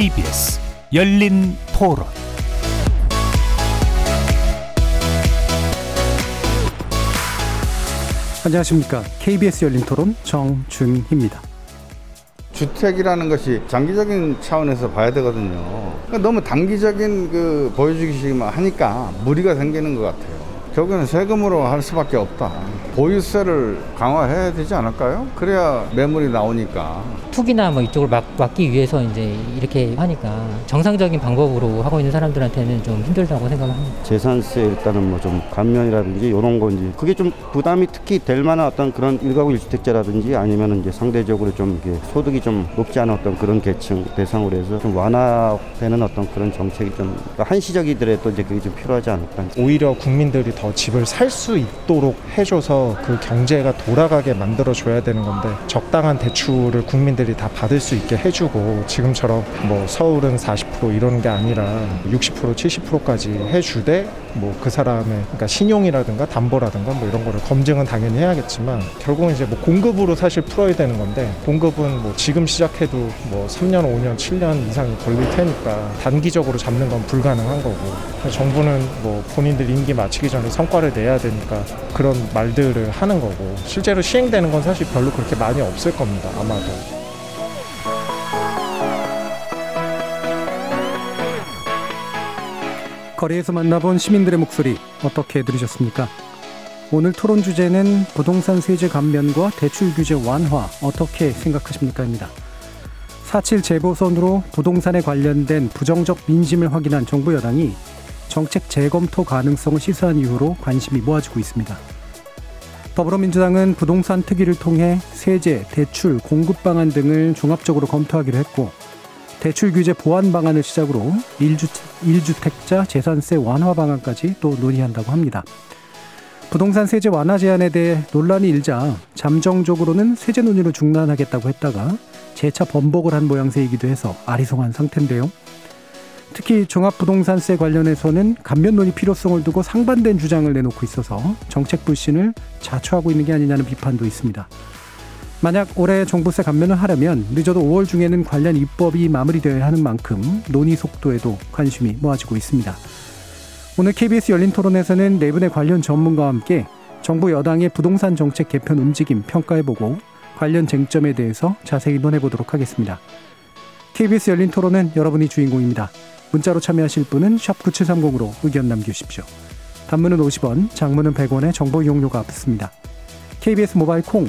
KBS 열린 토론 안녕하십니까. KBS 열린 토론 정준희입니다. 주택이라는 것이 장기적인 차원에서 봐야 되거든요. 그러니까 너무 단기적인 그 보여주기식만 하니까 무리가 생기는 것 같아요. 결국에는 세금으로 할 수밖에 없다. 보유세를 강화해야 되지 않을까요? 그래야 매물이 나오니까. 투기나 뭐 이쪽을 막, 막기 위해서 이제 이렇게 하니까 정상적인 방법으로 하고 있는 사람들한테는 좀 힘들다고 생각을 합니다. 재산세 일단은 뭐 좀 감면이라든지 이런 건지 그게 좀 부담이 특히 될 만한 어떤 그런 일가구 일주택자라든지 아니면 이제 상대적으로 좀 이게 소득이 좀 높지 않은 어떤 그런 계층 대상으로 해서 좀 완화되는 어떤 그런 정책이 좀 그러니까 한시적이더라도 이제 그게 좀 필요하지 않을까. 오히려 국민들이 더 집을 살 수 있도록 해줘서 그 경제가 돌아가게 만들어줘야 되는 건데 적당한 대출을 국민들이 다 받을 수 있게 해주고 지금처럼 뭐 서울은 40% 이런 게 아니라 60% 70%까지 해주되 뭐 그 사람의 그러니까 신용이라든가 담보라든가 뭐 이런 거를 검증은 당연히 해야겠지만 결국은 이제 뭐 공급으로 사실 풀어야 되는 건데 공급은 뭐 지금 시작해도 뭐 3년 5년 7년 이상이 걸릴 테니까 단기적으로 잡는 건 불가능한 거고 정부는 뭐 본인들 임기 마치기 전에 성과를 내야 되니까 그런 말들을 하는 거고 실제로 시행되는 건 사실 별로 그렇게 많이 없을 겁니다 아마도. 거리에서 만나본 시민들의 목소리 어떻게 들으셨습니까? 오늘 토론 주제는 부동산 세제 감면과 대출 규제 완화 어떻게 생각하십니까?입니다. 4.7 재보선으로 부동산에 관련된 부정적 민심을 확인한 정부 여당이 정책 재검토 가능성을 시사한 이후로 관심이 모아지고 있습니다. 더불어민주당은 부동산 특위를 통해 세제, 대출, 공급 방안 등을 종합적으로 검토하기로 했고 대출 규제 보완 방안을 시작으로 1주택, 자 재산세 완화 방안까지 또 논의한다고 합니다. 부동산 세제 완화 제한에 대해 논란이 일자 잠정적으로는 세제 논의를 중단하겠다고 했다가 재차 번복을 한 모양새이기도 해서 아리송한 상태인데요. 특히 종합부동산세 관련해서는 감면 논의 필요성을 두고 상반된 주장을 내놓고 있어서 정책 불신을 자초하고 있는 게 아니냐는 비판도 있습니다. 만약 올해 종부세 감면을 하려면 늦어도 5월 중에는 관련 입법이 마무리되어야 하는 만큼 논의 속도에도 관심이 모아지고 있습니다. 오늘 KBS 열린 토론에서는 네 분의 관련 전문가와 함께 정부 여당의 부동산 정책 개편 움직임 평가해보고 관련 쟁점에 대해서 자세히 논해보도록 하겠습니다. KBS 열린 토론은 여러분이 주인공입니다. 문자로 참여하실 분은 9730으로 의견 남겨주십시오. 단문은 50원, 장문은 100원의 정보 이용료가 붙습니다. KBS 모바일 콩,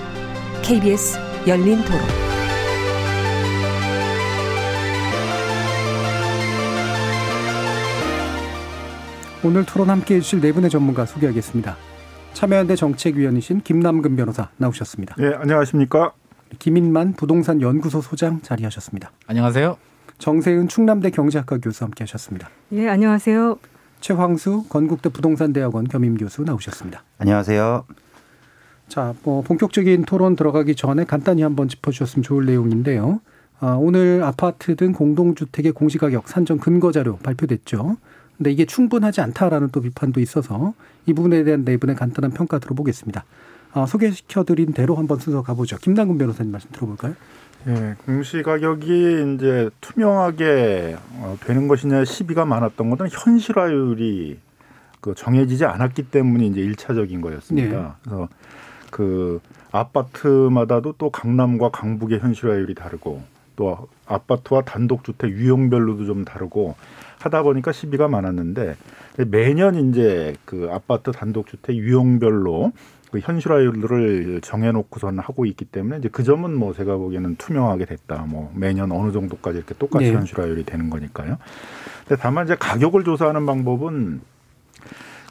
KBS 열린 토론. 오늘 토론 함께 해주실 네 분의 전문가 소개하겠습니다. 참여연대 정책위원이신 김남근 변호사 나오셨습니다. 네, 안녕하십니까. 김인만 부동산 연구소 소장 자리하셨습니다. 안녕하세요. 정세은 충남대 경제학과 교수 함께 하셨습니다. 예, 안녕하세요. 최황수 건국대 부동산대학원 겸임 교수 나오셨습니다. 안녕하세요. 자, 뭐 본격적인 토론 들어가기 전에 간단히 한번 짚어주셨으면 좋을 내용인데요. 아, 오늘 아파트 등 공동주택의 공시가격 산정 근거 자료 발표됐죠. 근데 이게 충분하지 않다라는 또 비판도 있어서 이 부분에 대한 내분의 간단한 평가 들어보겠습니다. 아, 소개시켜드린 대로 한번 순서 가보죠. 김남근 변호사님 말씀 들어볼까요? 예, 공시 가격이 이제 투명하게 어, 되는 것이냐 시비가 많았던 것은 현실화율이 그 정해지지 않았기 때문에 이제 일차적인 거였습니다. 네. 그래서 그 아파트마다도 또 강남과 강북의 현실화율이 다르고 또 아파트와 단독주택 유형별로도 좀 다르고 하다 보니까 시비가 많았는데 매년 이제 그 아파트 단독주택 유형별로 그 현실화율을 정해놓고선 하고 있기 때문에 이제 그 점은 뭐 제가 보기에는 투명하게 됐다. 뭐 매년 어느 정도까지 이렇게 똑같이 네. 현실화율이 되는 거니까요. 근데 다만 이제 가격을 조사하는 방법은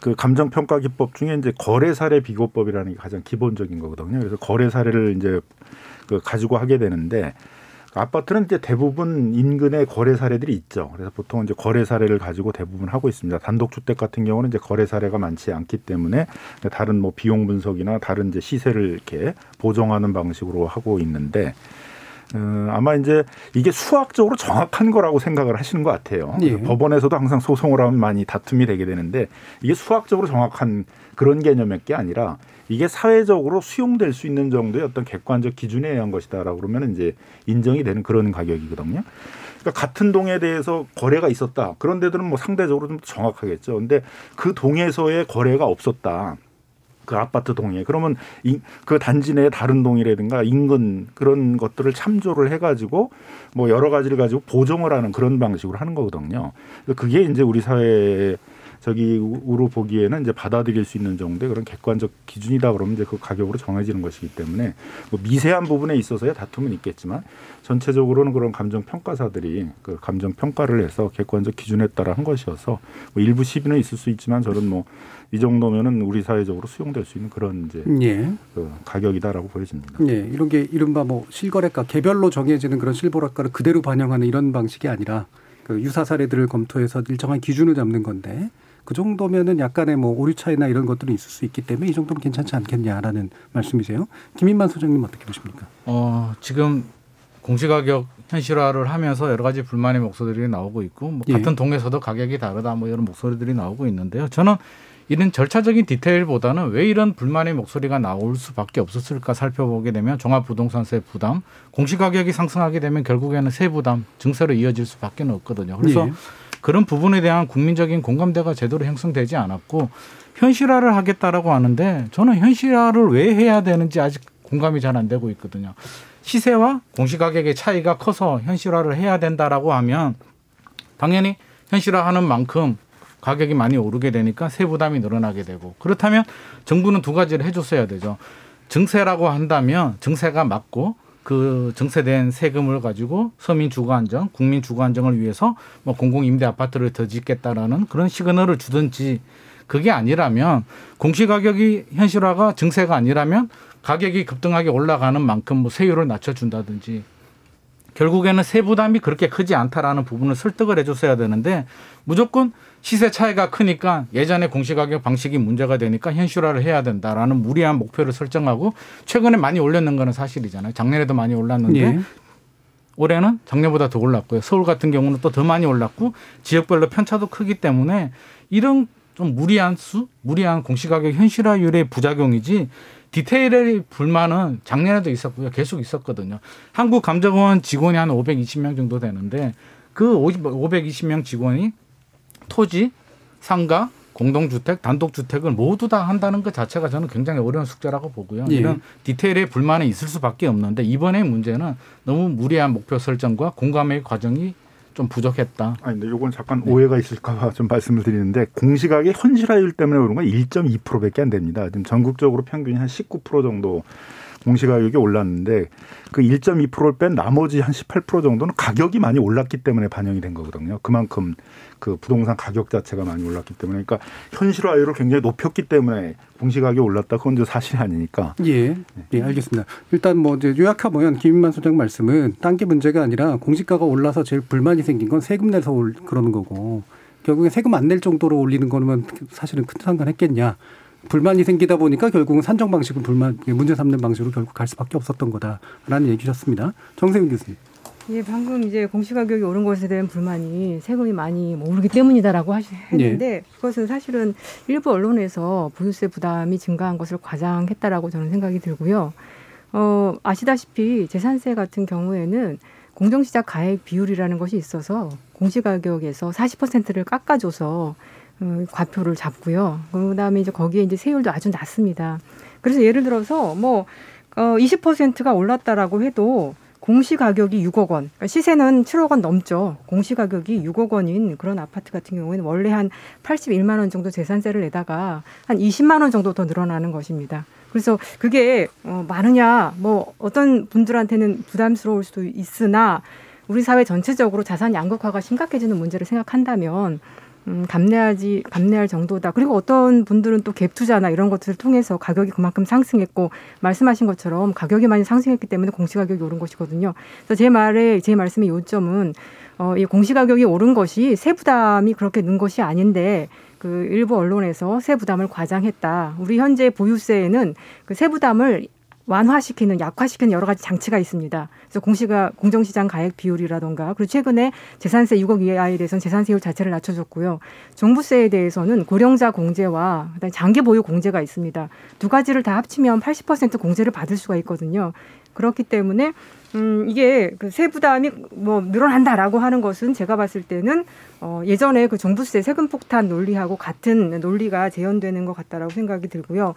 그 감정 평가 기법 중에 이제 거래 사례 비교법이라는 게 가장 기본적인 거거든요. 그래서 거래 사례를 이제 그 가지고 하게 되는데 아파트는 이제 대부분 인근에 거래 사례들이 있죠. 그래서 보통 이제 거래 사례를 가지고 대부분 하고 있습니다. 단독 주택 같은 경우는 이제 거래 사례가 많지 않기 때문에 다른 뭐 비용 분석이나 다른 이제 시세를 이렇게 보정하는 방식으로 하고 있는데 어, 아마 이제 이게 수학적으로 정확한 거라고 생각을 하시는 것 같아요. 예. 법원에서도 항상 소송을 하면 많이 다툼이 되게 되는데 이게 수학적으로 정확한 그런 개념의 게 아니라 이게 사회적으로 수용될 수 있는 정도의 어떤 객관적 기준에 의한 것이다라고 그러면 이제 인정이 되는 그런 가격이거든요. 그러니까 같은 동에 대해서 거래가 있었다. 그런 데들은 뭐 상대적으로 좀 정확하겠죠. 근데 그 동에서의 거래가 없었다. 그 아파트 동에 그러면 이, 그 단지 내에 다른 동이라든가 인근 그런 것들을 참조를 해가지고 뭐 여러 가지를 가지고 보정을 하는 그런 방식으로 하는 거거든요. 그게 이제 우리 사회에 저기로 보기에는 이제 받아들일 수 있는 정도의 그런 객관적 기준이다 그러면 이제 그 가격으로 정해지는 것이기 때문에 뭐 미세한 부분에 있어서야 다툼은 있겠지만 전체적으로는 그런 감정 평가사들이 그 감정 평가를 해서 객관적 기준에 따라 한 것이어서 뭐 일부 시비는 있을 수 있지만 저는 뭐 이 정도면은 우리 사회적으로 수용될 수 있는 그런 이제 예. 그 가격이다라고 보여집니다. 예, 이런 게 이른바 뭐 실거래가 개별로 정해지는 그런 실거래가를 그대로 반영하는 이런 방식이 아니라 그 유사 사례들을 검토해서 일정한 기준을 잡는 건데 그 정도면은 약간의 뭐 오류 차이나 이런 것들은 있을 수 있기 때문에 이 정도면 괜찮지 않겠냐라는 말씀이세요. 김인만 소장님 어떻게 보십니까? 어, 지금 공시가격 현실화를 하면서 여러 가지 불만의 목소리들이 나오고 있고 뭐 예. 같은 동에서도 가격이 다르다 뭐 이런 목소리들이 나오고 있는데요. 저는 이런 절차적인 디테일보다는 왜 이런 불만의 목소리가 나올 수밖에 없었을까 살펴보게 되면 종합부동산세 부담, 공시가격이 상승하게 되면 결국에는 세 부담, 증세로 이어질 수밖에 없거든요. 그래서 예. 그런 부분에 대한 국민적인 공감대가 제대로 형성되지 않았고 현실화를 하겠다라고 하는데 저는 현실화를 왜 해야 되는지 아직 공감이 잘 안 되고 있거든요. 시세와 공시가격의 차이가 커서 현실화를 해야 된다라고 하면 당연히 현실화하는 만큼 가격이 많이 오르게 되니까 세부담이 늘어나게 되고 그렇다면 정부는 두 가지를 해줬어야 되죠. 증세라고 한다면 증세가 맞고 그 증세된 세금을 가지고 서민 주거 안정, 국민 주거 안정을 위해서 뭐 공공 임대 아파트를 더 짓겠다라는 그런 시그널을 주든지 그게 아니라면 공시 가격이 현실화가 증세가 아니라면 가격이 급등하게 올라가는 만큼 뭐 세율을 낮춰준다든지 결국에는 세부담이 그렇게 크지 않다라는 부분을 설득을 해줬어야 되는데 무조건 시세 차이가 크니까 예전에 공시가격 방식이 문제가 되니까 현실화를 해야 된다라는 무리한 목표를 설정하고 최근에 많이 올렸는 거는 사실이잖아요. 작년에도 많이 올랐는데 예. 올해는 작년보다 더 올랐고요. 서울 같은 경우는 또 더 많이 올랐고 지역별로 편차도 크기 때문에 이런 좀 무리한 수, 무리한 공시가격 현실화율의 부작용이지 디테일의 불만은 작년에도 있었고요. 계속 있었거든요. 한국감정원 직원이 한 520명 정도 되는데 그 50, 520명 직원이 토지, 상가, 공동주택, 단독주택을 모두 다 한다는 것 자체가 저는 굉장히 어려운 숙제라고 보고요. 예. 이런 디테일의 불만이 있을 수밖에 없는데 이번의 문제는 너무 무리한 목표 설정과 공감의 과정이 좀 부족했다. 아니, 근데 요건 잠깐 오해가 있을까봐 좀 말씀을 드리는데 공시가격 현실화율 때문에 그런 건 1.2%밖에 안 됩니다. 지금 전국적으로 평균이 한 19% 정도 공시가격이 올랐는데 그 1.2%를 뺀 나머지 한 18% 정도는 가격이 많이 올랐기 때문에 반영이 된 거거든요. 그만큼 그 부동산 가격 자체가 많이 올랐기 때문에 그러니까 현실화율을 굉장히 높였기 때문에 공시가격이 올랐다 그건 이제 사실이 아니니까 예, 예, 알겠습니다. 일단 뭐 이제 요약하면 김인만 소장 말씀은 딴 게 문제가 아니라 공시가가 올라서 제일 불만이 생긴 건 세금 내서 올, 그러는 거고 결국에 세금 안 낼 정도로 올리는 거면 사실은 큰 상관했겠냐. 불만이 생기다 보니까 결국은 산정 방식은 불만 문제 삼는 방식으로 결국 갈 수밖에 없었던 거다라는 얘기셨습니다. 정세윤 교수님. 예, 방금 이제 공시가격이 오른 것에 대한 불만이 세금이 많이 뭐 오르기 때문이다라고 하시, 했는데 그것은 사실은 일부 언론에서 보유세 부담이 증가한 것을 과장했다라고 저는 생각이 들고요. 어, 아시다시피 재산세 같은 경우에는 공정시작 가액 비율이라는 것이 있어서 공시가격에서 40%를 깎아줘서 어, 과표를 잡고요. 그다음에 이제 거기에 이제 세율도 아주 낮습니다. 그래서 예를 들어서 뭐 어, 20%가 올랐다라고 해도 공시 가격이 6억 원, 그러니까 시세는 7억 원 넘죠. 공시 가격이 6억 원인 그런 아파트 같은 경우에는 원래 한 81만 원 정도 재산세를 내다가 한 20만 원 정도 더 늘어나는 것입니다. 그래서 그게 어, 많으냐, 뭐 어떤 분들한테는 부담스러울 수도 있으나 우리 사회 전체적으로 자산 양극화가 심각해지는 문제를 생각한다면 음, 감내하지 감내할 정도다. 그리고 어떤 분들은 또 갭 투자나 이런 것들을 통해서 가격이 그만큼 상승했고 말씀하신 것처럼 가격이 많이 상승했기 때문에 공시 가격이 오른 것이거든요. 그래서 제 말에 제 말씀의 요점은 어, 이 공시 가격이 오른 것이 세부담이 그렇게 는 것이 아닌데 그 일부 언론에서 세부담을 과장했다. 우리 현재 보유세에는 그 세부담을 완화시키는 약화시키는 여러 가지 장치가 있습니다. 그래서 공시가 공정시장 가액 비율이라던가 그리고 최근에 재산세 6억 이하에 대해서는 재산세율 자체를 낮춰줬고요. 종부세에 대해서는 고령자 공제와 그다음에 장기 보유 공제가 있습니다. 두 가지를 다 합치면 80% 공제를 받을 수가 있거든요. 그렇기 때문에 음 이게 그 세 부담이 뭐 늘어난다라고 하는 것은 제가 봤을 때는 어 예전에 그 종부세 세금 폭탄 논리하고 같은 논리가 재현되는 것 같다라고 생각이 들고요.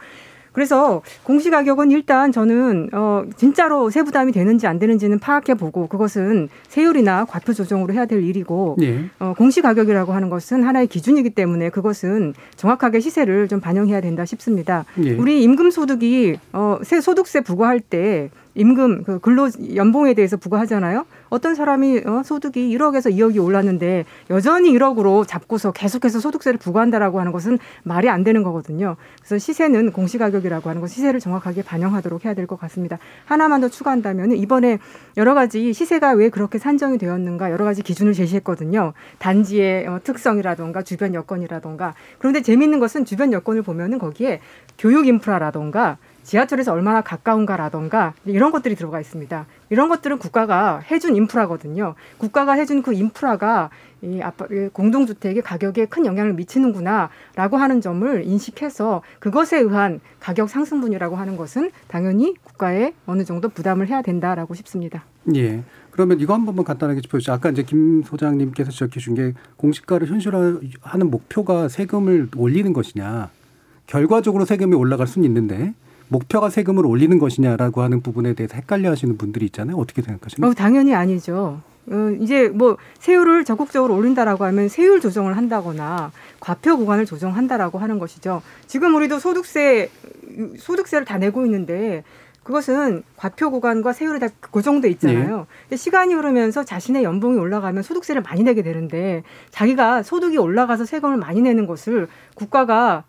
그래서 공시 가격은 일단 저는 어 진짜로 세부 담이 되는지 안 되는지는 파악해 보고 그것은 세율이나 과표 조정으로 해야 될 일이고 예. 어 공시 가격이라고 하는 것은 하나의 기준이기 때문에 그것은 정확하게 시세를 좀 반영해야 된다 싶습니다. 예. 우리 임금 소득이 어세 소득세 부과할 때 임금 그 근로 연봉에 대해서 부과하잖아요. 어떤 사람이 어, 소득이 1억에서 2억이 올랐는데 여전히 1억으로 잡고서 계속해서 소득세를 부과한다라고 하는 것은 말이 안 되는 거거든요. 그래서 시세는 공시가격이라고 하는 것 시세를 정확하게 반영하도록 해야 될 것 같습니다. 하나만 더 추가한다면 이번에 여러 가지 시세가 왜 그렇게 산정이 되었는가 여러 가지 기준을 제시했거든요. 단지의 어, 특성이라던가 주변 여건이라던가 그런데 재미있는 것은 주변 여건을 보면은 거기에 교육 인프라라던가 지하철에서 얼마나 가까운가라던가 이런 것들이 들어가 있습니다. 이런 것들은 국가가 해준 인프라거든요. 국가가 해준 그 인프라가 이 공동주택의 가격에 큰 영향을 미치는구나라고 하는 점을 인식해서 그것에 의한 가격 상승분이라고 하는 것은 당연히 국가에 어느 정도 부담을 해야 된다라고 싶습니다. 예. 그러면 이거 한 번만 간단하게 짚어주죠. 아까 이제 김 소장님께서 지적해 준 게 공시가를 현실화하는 목표가 세금을 올리는 것이냐. 결과적으로 세금이 올라갈 수는 있는데 목표가 세금을 올리는 것이냐라고 하는 부분에 대해서 헷갈려 하시는 분들이 있잖아요. 어떻게 생각하시나요? 어, 당연히 아니죠. 어, 이제 뭐 세율을 적극적으로 올린다라고 하면 세율 조정을 한다거나 과표 구간을 조정한다라고 하는 것이죠. 지금 우리도 소득세 소득세를 다 내고 있는데 그것은 과표 구간과 세율이 다 고정돼 있잖아요. 네. 근데 시간이 흐르면서 자신의 연봉이 올라가면 소득세를 많이 내게 되는데 자기가 소득이 올라가서 세금을 많이 내는 것을 국가가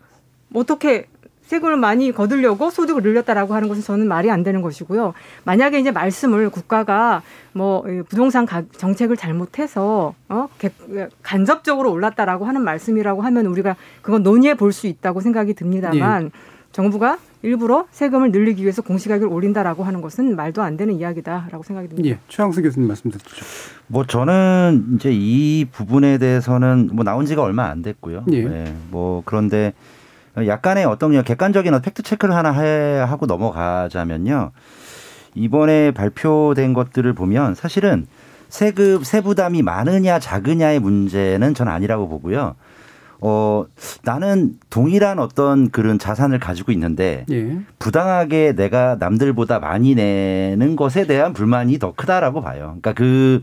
어떻게 세금을 많이 거두려고 소득을 늘렸다라고 하는 것은 저는 말이 안 되는 것이고요. 만약에 이제 말씀을 국가가 뭐 부동산 정책을 잘못해서 어 간접적으로 올랐다라고 하는 말씀이라고 하면 우리가 그건 논의해 볼 수 있다고 생각이 듭니다만 예. 정부가 일부러 세금을 늘리기 위해서 공시가격을 올린다라고 하는 것은 말도 안 되는 이야기다라고 생각이 듭니다. 예. 최양수 교수님 말씀 듣죠. 뭐 저는 이제 이 부분에 대해서는 뭐 나온 지가 얼마 안 됐고요. 예. 네, 뭐 그런데 약간의 어떤 객관적인 팩트 체크를 하나 해 하고 넘어가자면요. 이번에 발표된 것들을 보면 사실은 세급 세부담이 많으냐 작으냐의 문제는 전 아니라고 보고요. 어, 나는 동일한 어떤 그런 자산을 가지고 있는데 예. 부당하게 내가 남들보다 많이 내는 것에 대한 불만이 더 크다라고 봐요. 그러니까 그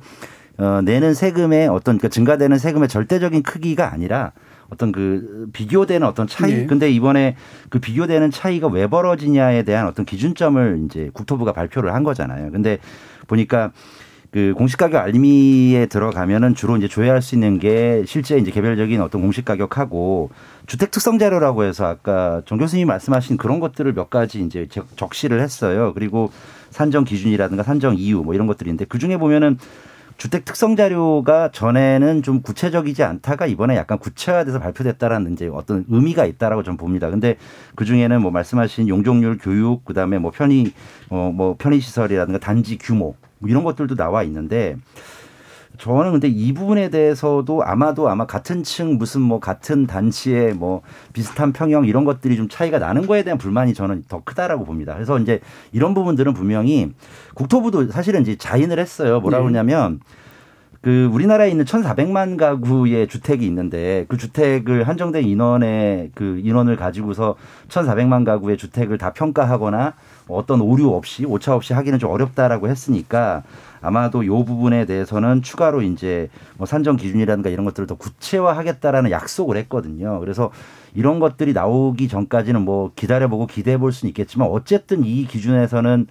어, 내는 세금의 어떤 그러니까 증가되는 세금의 절대적인 크기가 아니라 어떤 그 비교되는 어떤 차이. 네. 근데 이번에 그 비교되는 차이가 왜 벌어지냐에 대한 어떤 기준점을 이제 국토부가 발표를 한 거잖아요. 근데 보니까 그 공시가격 알림이에 들어가면은 주로 이제 조회할 수 있는 게 실제 이제 개별적인 어떤 공시가격하고 주택 특성 자료라고 해서 아까 정 교수님이 말씀하신 그런 것들을 몇 가지 이제 적시를 했어요. 그리고 산정 기준이라든가 산정 이유 뭐 이런 것들인데 그 중에 보면은 주택 특성 자료가 전에는 좀 구체적이지 않다가 이번에 약간 구체화돼서 발표됐다라는 이제 어떤 의미가 있다라고 좀 봅니다. 근데 그 중에는 뭐 말씀하신 용적률, 교육, 그다음에 뭐 편의 어뭐 편의 시설이라든가 단지 규모 뭐 이런 것들도 나와 있는데 저는 근데 이 부분에 대해서도 아마도 아마 같은 층 무슨 뭐 같은 단지에 뭐 비슷한 평형 이런 것들이 좀 차이가 나는 거에 대한 불만이 저는 더 크다라고 봅니다. 그래서 이제 이런 부분들은 분명히 국토부도 사실은 이제 자인을 했어요. 뭐라고 그러냐면 그 우리나라에 있는 1,400만 가구의 주택이 있는데 그 주택을 한정된 인원의 그 인원을 가지고서 1,400만 가구의 주택을 다 평가하거나 어떤 오류 없이 오차 없이 하기는 좀 어렵다라고 했으니까 아마도 요 부분에 대해서는 추가로 이제 뭐 산정 기준이라든가 이런 것들을 더 구체화하겠다라는 약속을 했거든요. 그래서 이런 것들이 나오기 전까지는 뭐 기다려보고 기대해 볼 수는 있겠지만 어쨌든 이 기준에서는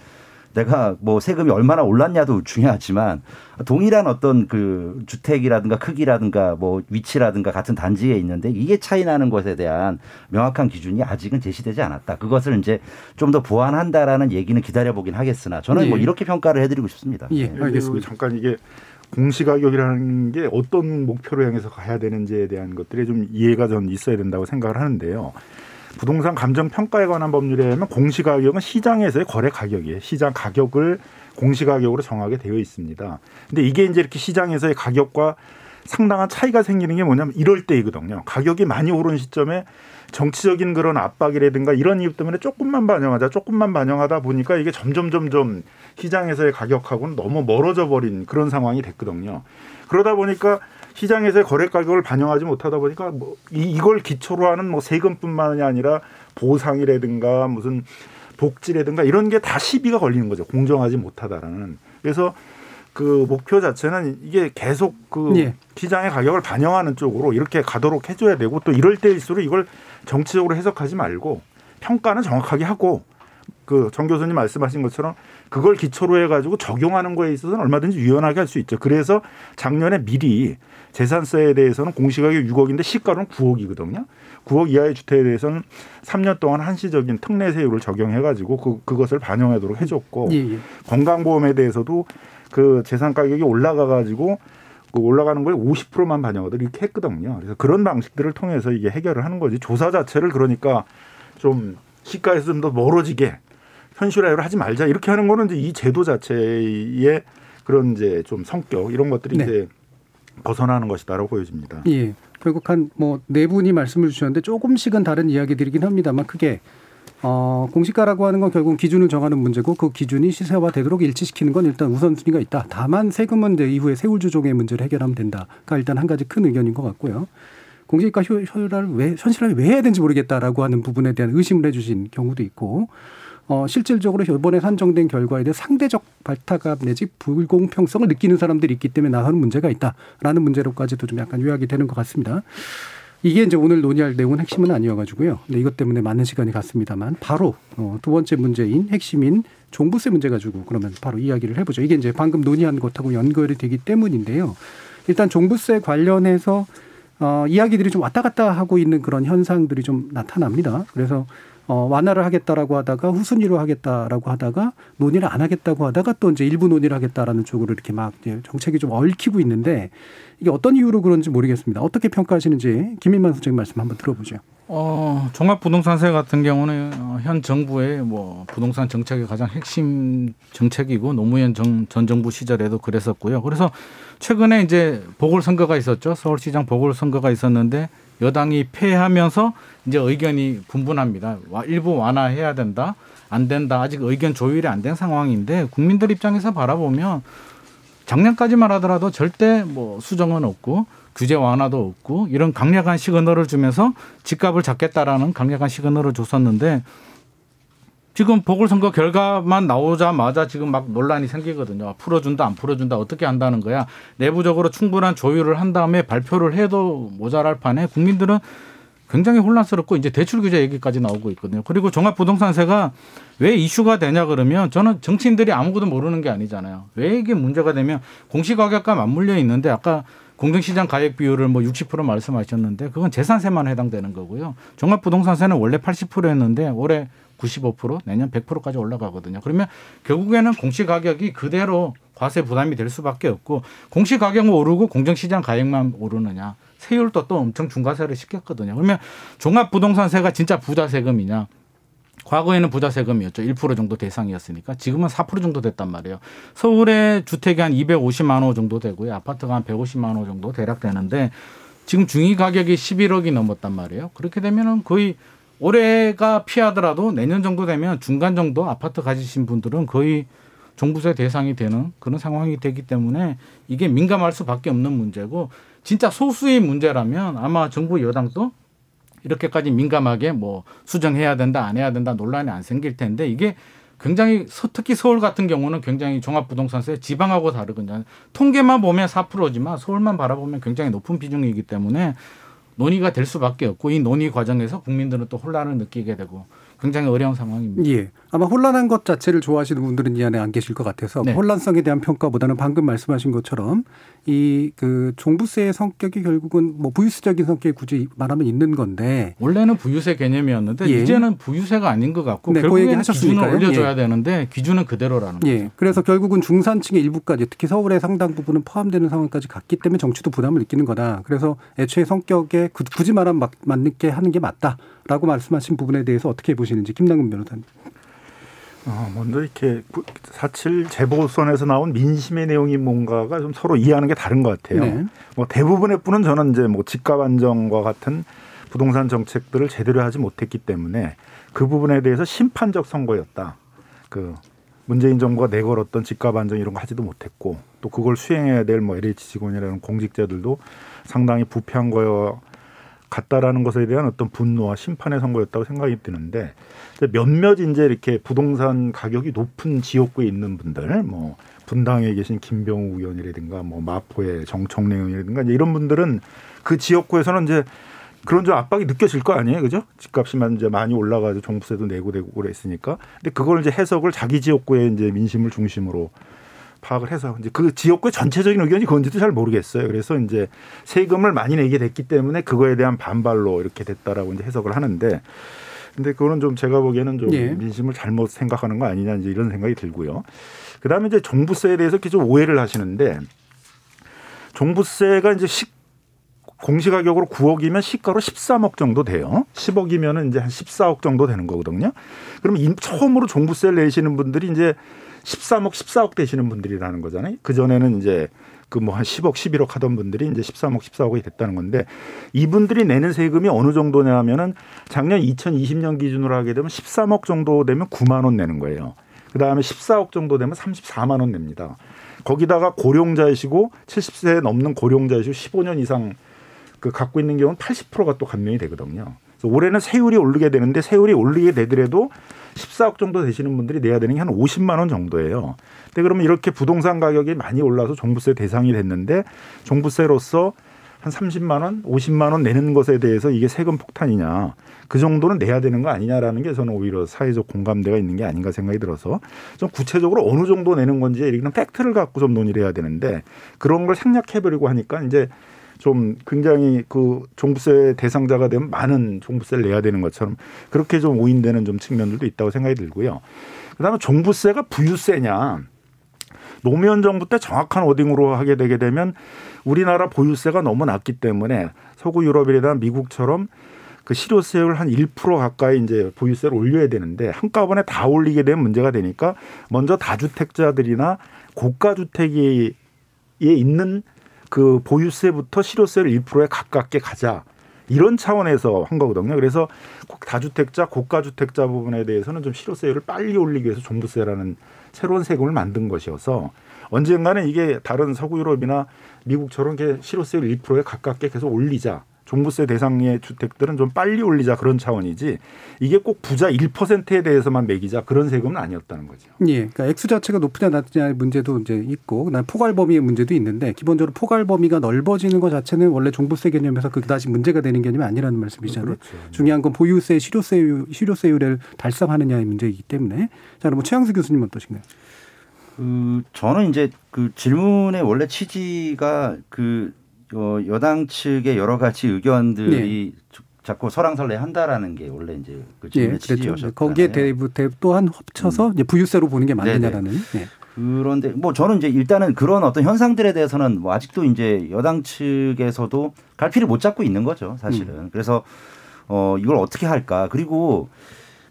내가 뭐 세금이 얼마나 올랐냐도 중요하지만 동일한 어떤 그 주택이라든가 크기라든가 뭐 위치라든가 같은 단지에 있는데 이게 차이 나는 것에 대한 명확한 기준이 아직은 제시되지 않았다. 그것을 이제 좀 더 보완한다라는 얘기는 기다려보긴 하겠으나 저는 뭐 예. 이렇게 평가를 해드리고 싶습니다. 예, 그리고 알겠습니다. 잠깐 이게 공시가격이라는 게 어떤 목표로 향해서 가야 되는지에 대한 것들이 좀 이해가 전 있어야 된다고 생각을 하는데요. 부동산 감정 평가에 관한 법률에 의하면 공시 가격은 시장에서의 거래 가격이에요. 시장 가격을 공시 가격으로 정하게 되어 있습니다. 근데 이게 이제 이렇게 시장에서의 가격과 상당한 차이가 생기는 게 뭐냐면 이럴 때이거든요. 가격이 많이 오른 시점에 정치적인 그런 압박이라든가 이런 이유 때문에 조금만 반영하자, 조금만 반영하다 보니까 이게 점점 점점 시장에서의 가격하고는 너무 멀어져 버린 그런 상황이 됐거든요. 그러다 보니까 시장에서의 거래 가격을 반영하지 못하다 보니까 뭐 이, 이걸 기초로 하는 뭐 세금뿐만이 아니라 보상이라든가 무슨 복지라든가 이런 게 다 시비가 걸리는 거죠. 공정하지 못하다라는. 그래서 그 목표 자체는 이게 계속 그 예. 시장의 가격을 반영하는 쪽으로 이렇게 가도록 해줘야 되고 또 이럴 때일수록 이걸 정치적으로 해석하지 말고 평가는 정확하게 하고 그 정 교수님 말씀하신 것처럼 그걸 기초로 해가지고 적용하는 거에 있어서는 얼마든지 유연하게 할 수 있죠. 그래서 작년에 미리 재산세에 대해서는 공시가격 6억인데 시가로는 9억이거든요. 9억 이하의 주택에 대해서는 3년 동안 한시적인 특례 세율을 적용해가지고 그, 그것을 반영하도록 해줬고 예, 예. 건강보험에 대해서도 그 재산 가격이 올라가가지고 그 올라가는 거에 50%만 반영하도록 이렇게 했거든요. 그래서 그런 방식들을 통해서 이게 해결을 하는 거지. 조사 자체를 그러니까 좀 시가에서 좀 더 멀어지게 현실화를 하지 말자 이렇게 하는 거는 이제 이 제도 자체의 그런 이제 좀 성격 이런 것들이 네. 이제 벗어나는 것이다라고 보여집니다. 예. 결국 한 뭐 네 분이 말씀을 주셨는데 조금씩은 다른 이야기들이긴 합니다만 크게 어, 공시가라고 하는 건 결국 기준을 정하는 문제고 그 기준이 시세화되도록 일치시키는 건 일단 우선순위가 있다. 다만 세금은 이제 이후에 세율 조정의 문제를 해결하면 된다가 일단 한 가지 큰 의견인 것 같고요. 공시가 효- 효율화를 왜 현실화를 왜 해야 되는지 모르겠다라고 하는 부분에 대한 의심을 해주신 경우도 있고 어, 실질적으로 이번에 산정된 결과에 대해 상대적 발타감 내지 불공평성을 느끼는 사람들이 있기 때문에 나서는 문제가 있다라는 문제로까지도 좀 약간 요약이 되는 것 같습니다. 이게 이제 오늘 논의할 내용은 핵심은 아니어가지고요. 네, 이것 때문에 많은 시간이 갔습니다만 바로 어, 두 번째 문제인 핵심인 종부세 문제 가지고 그러면 바로 이야기를 해보죠. 이게 이제 방금 논의한 것하고 연결이 되기 때문인데요. 일단 종부세 관련해서 어, 이야기들이 좀 왔다 갔다 하고 있는 그런 현상들이 좀 나타납니다. 그래서 어, 완화를 하겠다라고 하다가 후순위로 하겠다라고 하다가 논의를 안 하겠다고 하다가 또 이제 일부 논의를 하겠다라는 쪽으로 이렇게 막 정책이 좀 얽히고 있는데 이게 어떤 이유로 그런지 모르겠습니다. 어떻게 평가하시는지 김인만 소장님 말씀 한번 들어보죠. 어, 종합부동산세 같은 경우는 어, 현 정부의 뭐 부동산 정책의 가장 핵심 정책이고 노무현 정, 전 정부 시절에도 그랬었고요. 그래서 최근에 이제 보궐선거가 있었죠. 서울시장 보궐선거가 있었는데 여당이 패하면서 이제 의견이 분분합니다. 와- 일부 완화해야 된다, 안 된다. 아직 의견 조율이 안 된 상황인데 국민들 입장에서 바라보면 작년까지만 하더라도 절대 뭐 수정은 없고 규제 완화도 없고 이런 강력한 시그널을 주면서 집값을 잡겠다라는 강력한 시그널을 줬었는데 지금 보궐선거 결과만 나오자마자 지금 막 논란이 생기거든요. 풀어준다, 안 풀어준다, 어떻게 한다는 거야. 내부적으로 충분한 조율을 한 다음에 발표를 해도 모자랄 판에 국민들은 굉장히 혼란스럽고 이제 대출 규제 얘기까지 나오고 있거든요. 그리고 종합부동산세가 왜 이슈가 되냐 그러면 저는 정치인들이 아무것도 모르는 게 아니잖아요. 왜 이게 문제가 되면 공시가격과 맞물려 있는데 아까 공정시장 가액 비율을 뭐 60% 말씀하셨는데 그건 재산세만 해당되는 거고요. 종합부동산세는 원래 80%였는데 올해 95% 내년 100%까지 올라가거든요. 그러면 결국에는 공시 가격이 그대로 과세 부담이 될 수밖에 없고 공시 가격만 오르고 공정시장 가액만 오르느냐 세율도 또 엄청 중과세를 시켰거든요. 그러면 종합부동산세가 진짜 부자 세금이냐? 과거에는 부자 세금이었죠. 1% 정도 대상이었으니까 지금은 4% 정도 됐단 말이에요. 서울의 주택이 한 250만 원 정도 되고요. 아파트가 한 150만 원 정도 대략 되는데 지금 중위 가격이 11억이 넘었단 말이에요. 그렇게 되면은 거의 올해가 피하더라도 내년 정도 되면 중간 정도 아파트 가지신 분들은 거의 종부세 대상이 되는 그런 상황이 되기 때문에 이게 민감할 수밖에 없는 문제고 진짜 소수의 문제라면 아마 정부 여당도 이렇게까지 민감하게 뭐 수정해야 된다 안 해야 된다 논란이 안 생길 텐데 이게 굉장히 서- 특히 서울 같은 경우는 굉장히 종합부동산세 지방하고 다르거든요. 통계만 보면 4%지만 서울만 바라보면 굉장히 높은 비중이기 때문에 논의가 될 수밖에 없고 이 논의 과정에서 국민들은 또 혼란을 느끼게 되고 굉장히 어려운 상황입니다. 예. 아마 혼란한 것 자체를 좋아하시는 분들은 이 안에 안 계실 것 같아서 네. 혼란성에 대한 평가보다는 방금 말씀하신 것처럼 이 그 종부세의 성격이 결국은 뭐 부유세적인 성격이 굳이 말하면 있는 건데 원래는 부유세 개념이었는데 예. 이제는 부유세가 아닌 것 같고 네, 그 결국에는 하셨으니까요. 기준을 올려줘야 예. 되는데 기준은 그대로라는 거죠. 예. 그래서 결국은 중산층의 일부까지 특히 서울의 상당 부분은 포함되는 상황까지 갔기 때문에 정치도 부담을 느끼는 거다. 그래서 애초에 성격에 구- 굳이 말하면 막 맞게 하는 게 맞다 라고 말씀하신 부분에 대해서 어떻게 보시는지 김남근 변호사님. 어, 먼저 이렇게 4.7 재보선에서 나온 민심의 내용이 뭔가가 좀 서로 이해하는 게 다른 것 같아요. 네. 뭐 대부분의 분은 저는 이제 뭐 집값 안정과 같은 부동산 정책들을 제대로 하지 못했기 때문에 그 부분에 대해서 심판적 선거였다. 그 문재인 정부가 내걸었던 집값 안정 이런 거 하지도 못했고 또 그걸 수행해야 될 뭐 LH 직원이라는 공직자들도 상당히 부패한 거여 같다라는 것에 대한 어떤 분노와 심판의 선거였다고 생각이 드는데 몇몇 이제 이렇게 부동산 가격이 높은 지역구에 있는 분들 뭐 분당에 계신 김병우 의원이라든가 뭐 마포의 정청래 의원이라든가 이런 분들은 그 지역구에서는 이제 그런 좀 압박이 느껴질 거 아니에요, 그죠? 집값이만 이제 많이 올라가지고 종부세도 내고 되고 그랬으니까. 근데 그걸 이제 해석을 자기 지역구의 이제 민심을 중심으로 파악을 해서 이제 그 지역구의 전체적인 의견이 그건지도 잘 모르겠어요. 그래서 이제 세금을 많이 내게 됐기 때문에 그거에 대한 반발로 이렇게 됐다라고 이제 해석을 하는데 근데 그거는 좀 제가 보기에는 좀 예. 민심을 잘못 생각하는 거 아니냐 이제 이런 생각이 들고요. 그다음에 이제 종부세에 대해서 이렇게 좀 오해를 하시는데 종부세가 이제 시 공시가격으로 9억이면 시가로 13억 정도 돼요. 10억이면은 이제 한 14억 정도 되는 거거든요. 그러면 인- 처음으로 종부세를 내시는 분들이 이제 13억, 14억 되시는 분들이라는 거잖아요. 그 전에는 이제 그 뭐 한 10억, 11억 하던 분들이 이제 13억, 14억이 됐다는 건데 이분들이 내는 세금이 어느 정도냐 하면은 작년 2020년 기준으로 하게 되면 13억 정도 되면 9만 원 내는 거예요. 그 다음에 14억 정도 되면 34만 원 냅니다. 거기다가 고령자이시고 70세 넘는 고령자이시고 15년 이상 그 갖고 있는 경우는 80%가 또 감면이 되거든요. 그래서 올해는 세율이 오르게 되는데 세율이 오르게 되더라도 14억 정도 되시는 분들이 내야 되는 게 한 50만 원 정도예요. 근데 그러면 이렇게 부동산 가격이 많이 올라서 종부세 대상이 됐는데 종부세로서 한 30만 원, 50만 원 내는 것에 대해서 이게 세금 폭탄이냐. 그 정도는 내야 되는 거 아니냐라는 게 저는 오히려 사회적 공감대가 있는 게 아닌가 생각이 들어서 좀 구체적으로 어느 정도 내는 건지 이런 팩트를 갖고 좀 논의를 해야 되는데 그런 걸 생략해 버리고 하니까 이제 좀 굉장히 그 종부세 대상자가 되면 많은 종부세를 내야 되는 것처럼 그렇게 좀 오인되는 좀 측면들도 있다고 생각이 들고요. 그다음에 종부세가 부유세냐 노무현 정부 때 정확한 워딩으로 하게 되게 되면 우리나라 보유세가 너무 낮기 때문에 서구 유럽이나 미국처럼 그 실효세율 한 1% 가까이 이제 보유세를 올려야 되는데 한꺼번에 다 올리게 되면 문제가 되니까 먼저 다주택자들이나 고가 주택에 있는 그 보유세부터 실효세를 1%에 가깝게 가자. 이런 차원에서 한 거거든요. 그래서 다주택자, 고가주택자 부분에 대해서는 좀 실효세율을 빨리 올리기 위해서 종부세라는 새로운 세금을 만든 것이어서 언젠가는 이게 다른 서구 유럽이나 미국처럼 실효세율 1%에 가깝게 계속 올리자. 종부세 대상의 주택들은 좀 빨리 올리자 그런 차원이지 이게 꼭 부자 1%에 대해서만 매기자 그런 세금은 아니었다는 거죠. 예, 그러니까 액수 자체가 높으냐 낮으냐의 문제도 이제 있고, 그다음 포괄 범위의 문제도 있는데 기본적으로 포괄 범위가 넓어지는 것 자체는 원래 종부세 개념에서 그다지 문제가 되는 개념이 아니라는 말씀이잖아요. 그렇죠. 중요한 건 보유세, 실효세, 실효세율을 달성하느냐의 문제이기 때문에 자, 그럼 최양수 교수님 어떠신가요? 그 저는 이제 그 질문의 원래 취지가 그 어, 여당 측의 여러 가지 의견들이 자꾸 설왕설래 한다라는 게 원래 이제 그 예. 취지였었잖아요. 거기에 대부 대 또한 합쳐서 이제 부유세로 보는 게 맞느냐라는. 예. 그런데 뭐 저는 이제 일단은 그런 어떤 현상들에 대해서는 뭐 아직도 이제 여당 측에서도 갈피를 못 잡고 있는 거죠, 사실은. 그래서 어 이걸 어떻게 할까? 그리고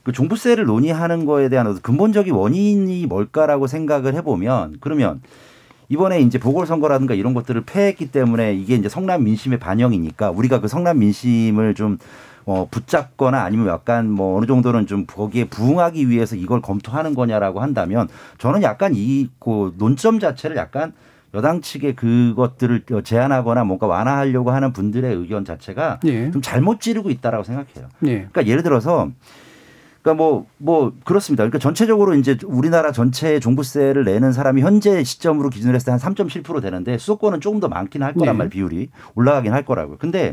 그 종부세를 논의하는 거에 대한 근본적인 원인이 뭘까라고 생각을 해보면 그러면 이번에 이제 보궐선거라든가 이런 것들을 패했기 때문에 이게 이제 성남 민심의 반영이니까 우리가 그 성남 민심을 좀 어, 붙잡거나 아니면 약간 뭐 어느 정도는 좀 거기에 부응하기 위해서 이걸 검토하는 거냐라고 한다면 저는 약간 이 그 논점 자체를 약간 여당 측의 그것들을 제안하거나 뭔가 완화하려고 하는 분들의 의견 자체가 예. 좀 잘못 지르고 있다라고 생각해요. 예. 그러니까 예를 들어서 그러니까 뭐, 뭐, 그렇습니다. 그러니까 전체적으로 이제 우리나라 전체 종부세를 내는 사람이 현재 시점으로 기준을 했을 때 한 3.7% 되는데 수도권은 조금 더 많긴 할 거란 네. 말 비율이 올라가긴 할 거라고요. 근데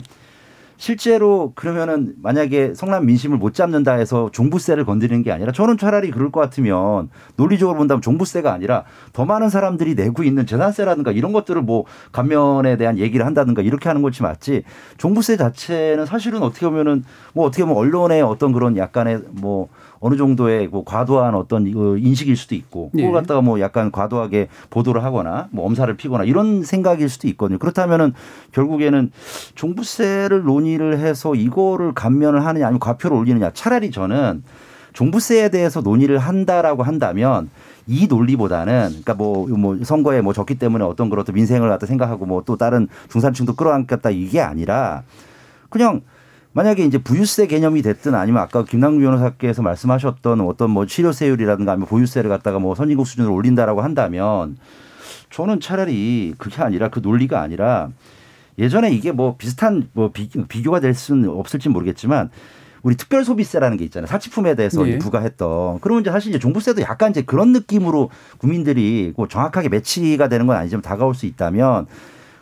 실제로 그러면은 만약에 성남 민심을 못 잡는다 해서 종부세를 건드리는 게 아니라 저는 차라리 그럴 것 같으면 논리적으로 본다면 종부세가 아니라 더 많은 사람들이 내고 있는 재산세라든가 이런 것들을 뭐 감면에 대한 얘기를 한다든가 이렇게 하는 것이 맞지. 종부세 자체는 사실은 어떻게 보면은 뭐 어떻게 보면 언론의 어떤 그런 약간의 뭐 어느 정도의 뭐 과도한 어떤 인식일 수도 있고 그걸 예. 갖다가 뭐 약간 과도하게 보도를 하거나 뭐 엄살을 피거나 이런 생각일 수도 있거든요. 그렇다면은 결국에는 종부세를 논의를 해서 이거를 감면을 하느냐 아니면 과표를 올리느냐 차라리 저는 종부세에 대해서 논의를 한다라고 한다면 이 논리보다는 그러니까 뭐, 뭐 선거에 뭐 졌기 때문에 어떤 그런 어떤 민생을 갖다 생각하고 뭐 또 다른 중산층도 끌어안겠다 이게 아니라 그냥 만약에 이제 부유세 개념이 됐든 아니면 아까 김남국 변호사께서 말씀하셨던 어떤 뭐 치료세율이라든가 아니면 보유세를 갖다가 뭐 선진국 수준으로 올린다라고 한다면 저는 차라리 그게 아니라 그 논리가 아니라 예전에 이게 뭐 비슷한 뭐 비, 비교가 될 수는 없을지 모르겠지만 우리 특별 소비세라는 게 있잖아요. 사치품에 대해서 네. 부과했던. 그러면 이제 사실 이제 종부세도 약간 이제 그런 느낌으로 국민들이 뭐 정확하게 매치가 되는 건 아니지만 다가올 수 있다면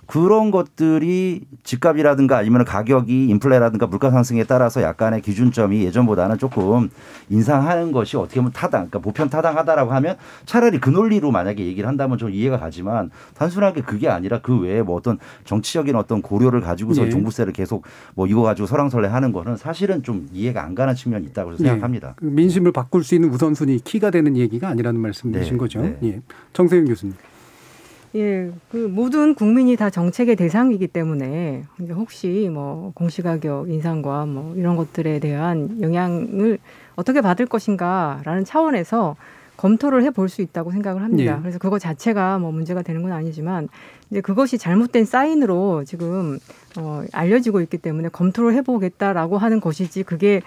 그런 것들이 집값이라든가 아니면 가격이 인플레라든가 물가 상승에 따라서 약간의 기준점이 예전보다는 조금 인상하는 것이 어떻게 보면 타당, 그러니까 보편 타당하다라고 하면 차라리 그 논리로 만약에 얘기를 한다면 좀 이해가 가지만 단순하게 그게 아니라 그 외에 뭐 어떤 정치적인 어떤 고려를 가지고서 네. 종부세를 계속 뭐 이거 가지고 설왕설래 하는 거는 사실은 좀 이해가 안 가는 측면이 있다고 예. 생각합니다. 그 민심을 바꿀 수 있는 우선순위 키가 되는 얘기가 아니라는 말씀이신 네, 거죠. 네. 예. 정세윤 교수님. 예, 그 모든 국민이 다 정책의 대상이기 때문에 혹시 뭐 공시가격 인상과 뭐 이런 것들에 대한 영향을 어떻게 받을 것인가라는 차원에서 검토를 해볼 수 있다고 생각을 합니다. 예. 그래서 그거 자체가 뭐 문제가 되는 건 아니지만 이제 그것이 잘못된 사인으로 지금 어, 알려지고 있기 때문에 검토를 해보겠다라고 하는 것이지 그게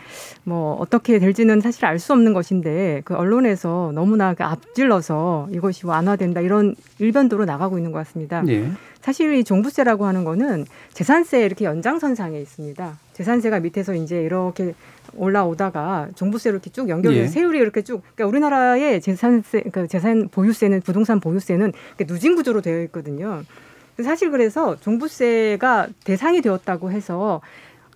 뭐 어떻게 될지는 사실 알 수 없는 것인데 그 언론에서 너무나 그 앞질러서 이것이 완화된다 이런 일변도로 나가고 있는 것 같습니다. 예. 사실 이 종부세라고 하는 거는 재산세 이렇게 연장선상에 있습니다. 재산세가 밑에서 이제 이렇게 올라오다가 종부세로 이렇게 쭉 연결돼서 예. 세율이 이렇게 쭉 그러니까 우리나라의 재산세 그러니까 재산 보유세는 부동산 보유세는 누진 구조로 되어 있거든요. 사실 그래서 종부세가 대상이 되었다고 해서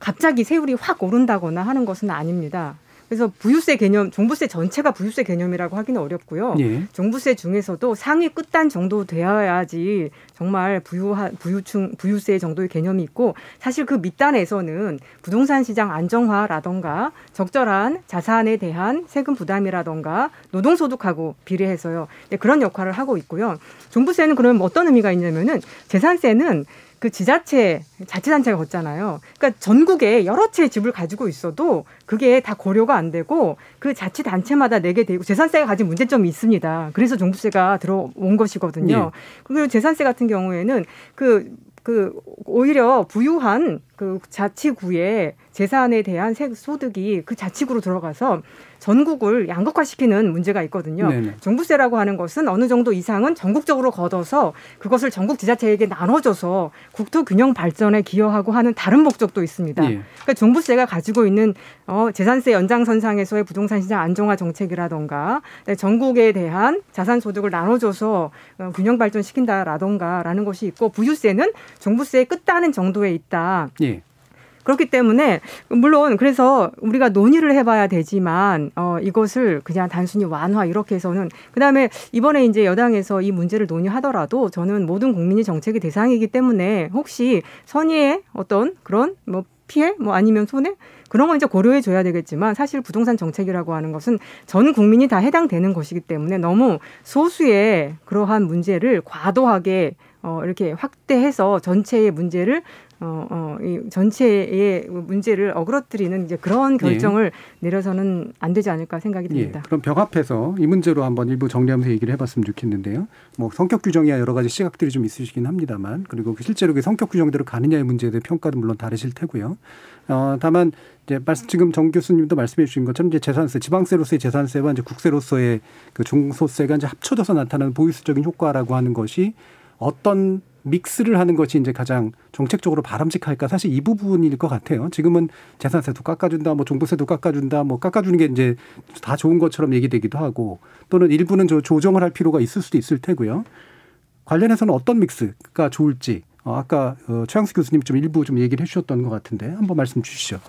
갑자기 세율이 확 오른다거나 하는 것은 아닙니다. 그래서 부유세 개념, 종부세 전체가 부유세 개념이라고 하기는 어렵고요. 예. 종부세 중에서도 상위 끝단 정도 되어야지 정말 부유하, 부유층, 부유세 정도의 개념이 있고 사실 그 밑단에서는 부동산 시장 안정화라던가 적절한 자산에 대한 세금 부담이라던가 노동 소득하고 비례해서요. 네, 그런 역할을 하고 있고요. 종부세는 그럼 어떤 의미가 있냐면은 재산세는 그 지자체, 자치단체가 걷잖아요. 그러니까 전국에 여러 채의 집을 가지고 있어도 그게 다 고려가 안 되고 그 자치단체마다 내게 되고 재산세가 가진 문제점이 있습니다. 그래서 종부세가 들어온 것이거든요. 그리고 재산세 같은 경우에는 그, 그, 오히려 부유한 그 자치구의 재산에 대한 세, 소득이 그 자치구로 들어가서 전국을 양극화시키는 문제가 있거든요. 네네. 종부세라고 하는 것은 어느 정도 이상은 전국적으로 걷어서 그것을 전국 지자체에게 나눠줘서 국토 균형 발전에 기여하고 하는 다른 목적도 있습니다. 예. 그러니까 종부세가 가지고 있는 어, 재산세 연장선상에서의 부동산 시장 안정화 정책이라던가 네, 전국에 대한 자산 소득을 나눠줘서 어, 균형 발전시킨다라던가라는 것이 있고 부유세는 종부세의 끝단은 정도에 있다. 예. 그렇기 때문에 물론 그래서 우리가 논의를 해봐야 되지만 어 이것을 그냥 단순히 완화 이렇게 해서는 그다음에 이번에 이제 여당에서 이 문제를 논의하더라도 저는 모든 국민이 정책의 대상이기 때문에 혹시 선의의 어떤 그런 뭐 피해? 뭐 아니면 손해? 그런 건 이제 고려해 줘야 되겠지만 사실 부동산 정책이라고 하는 것은 전 국민이 다 해당되는 것이기 때문에 너무 소수의 그러한 문제를 과도하게 어, 이렇게 확대해서 전체의 문제를 어, 어, 이 전체의 문제를 어그러뜨리는 이제 그런 결정을 내려서는 안 되지 않을까 생각이 예. 듭니다. 그럼 벽 앞에서 이 문제로 한번 일부 정리하면서 얘기를 해봤으면 좋겠는데요. 뭐 성격 규정이야 여러 가지 시각들이 좀 있으시긴 합니다만 그리고 실제로 그 성격 규정대로 가느냐의 문제에 대해 평가도 물론 다르실 테고요. 어, 다만 이제 말씀 지금 정 교수님도 말씀해 주신 것처럼 이제 재산세, 지방세로서의 재산세와 이제 국세로서의 그 중소세가 이제 합쳐져서 나타나는 보유수적인 효과라고 하는 것이 어떤 믹스를 하는 것이 이제 가장 정책적으로 바람직할까 사실 이 부분일 것 같아요. 지금은 재산세도 깎아준다, 뭐 종부세도 깎아준다, 뭐 깎아주는 게 이제 다 좋은 것처럼 얘기되기도 하고 또는 일부는 저 조정을 할 필요가 있을 수도 있을 테고요. 관련해서는 어떤 믹스가 좋을지 어, 아까 어, 최양수 교수님 좀 일부 좀 얘기를 해주셨던 것 같은데 한번 말씀 주시죠.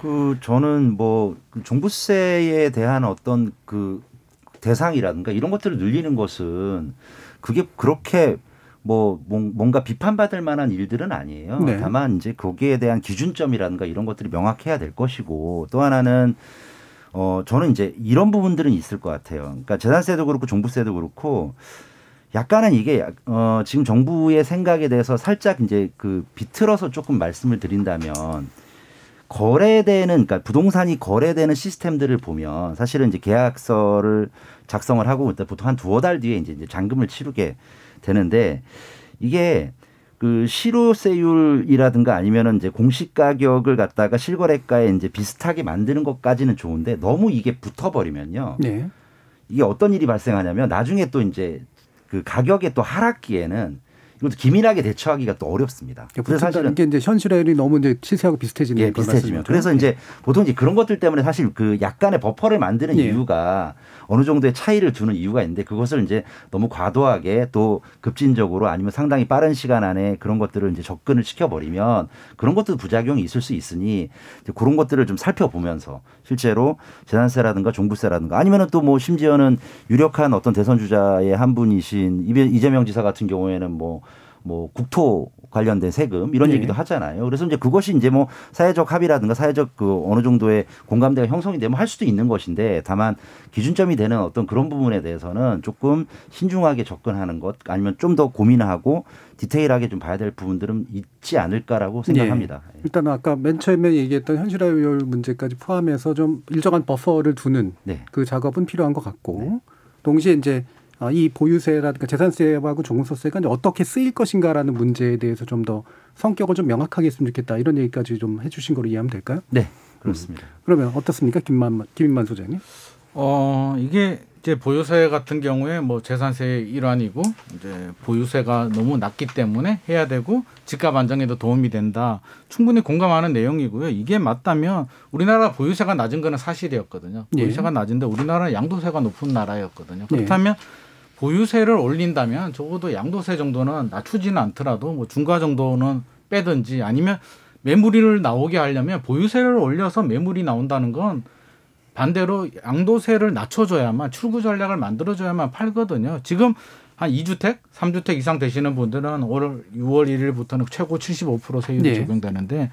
그 저는 뭐그 종부세에 대한 어떤 그 대상이라든가 이런 것들을 늘리는 것은 그게 그렇게 뭐 뭔- 뭔가 비판받을 만한 일들은 아니에요. 네. 다만 이제 거기에 대한 기준점이라든가 이런 것들이 명확해야 될 것이고 또 하나는 어 저는 이제 이런 부분들은 있을 것 같아요. 그러니까 재산세도 그렇고 종부세도 그렇고 약간은 이게 어 지금 정부의 생각에 대해서 살짝 이제 그 비틀어서 조금 말씀을 드린다면 거래되는 그러니까 부동산이 거래되는 시스템들을 보면 사실은 이제 계약서를 작성을 하고 보통 한 두어 달 뒤에 이제 이제 잔금을 치르게 되는데 이게 그 실효세율이라든가 아니면은 이제 공시 가격을 갖다가 실거래가에 이제 비슷하게 만드는 것까지는 좋은데 너무 이게 붙어버리면요. 네. 이게 어떤 일이 발생하냐면 나중에 또 이제 그 가격의 또 하락기에는 이것도 기민하게 대처하기가 또 어렵습니다. 그래서 사실은 붙는다는 게 이제 현실화율이 너무 이제 시세하고 비슷해지는 예, 걸 비슷해지면. 그래서 이제 보통 이제 그런 것들 때문에 사실 그 약간의 버퍼를 만드는 예. 이유가 어느 정도의 차이를 두는 이유가 있는데 그것을 이제 너무 과도하게 또 급진적으로 아니면 상당히 빠른 시간 안에 그런 것들을 이제 접근을 시켜버리면 그런 것도 부작용이 있을 수 있으니 이제 그런 것들을 좀 살펴보면서 실제로 재산세라든가 종부세라든가 아니면은 또 뭐 심지어는 유력한 어떤 대선 주자의 한 분이신 이재명 지사 같은 경우에는 뭐뭐 국토 관련된 세금 이런 네. 얘기도 하잖아요. 그래서 이제 그것이 이제 뭐 사회적 합의라든가 사회적 그 어느 정도의 공감대가 형성이 되면 할 수도 있는 것인데 다만 기준점이 되는 어떤 그런 부분에 대해서는 조금 신중하게 접근하는 것 아니면 좀 더 고민하고 디테일하게 좀 봐야 될 부분들은 있지 않을까라고 생각합니다. 예. 일단 아까 맨 처음에 얘기했던 현실화율 문제까지 포함해서 좀 일정한 버퍼를 두는 네. 그 작업은 필요한 것 같고 동시에 이제 아, 이 보유세라든가 재산세하고 종소세가 이제 어떻게 쓰일 것인가라는 문제에 대해서 좀 더 성격을 좀 명확하게 했으면 좋겠다 이런 얘기까지 좀 해주신 거로 이해하면 될까요? 네, 그렇습니다. 그러면 어떻습니까, 김만 김인만 소장님? 어 이게 이제 보유세 같은 경우에 뭐 재산세의 일환이고 이제 보유세가 너무 낮기 때문에 해야 되고 집값 안정에도 도움이 된다. 충분히 공감하는 내용이고요. 이게 맞다면 우리나라 보유세가 낮은 거는 사실이었거든요. 예. 보유세가 낮은데 우리나라는 양도세가 높은 나라였거든요. 예. 그렇다면 보유세를 올린다면 적어도 양도세 정도는 낮추지는 않더라도 뭐 중과 정도는 빼든지 아니면 매물을 나오게 하려면 보유세를 올려서 매물이 나온다는 건 반대로 양도세를 낮춰줘야만 출구 전략을 만들어줘야만 팔거든요. 지금 한 2주택, 3주택 이상 되시는 분들은 올 6월 1일부터는 최고 75% 세율이 네. 적용되는데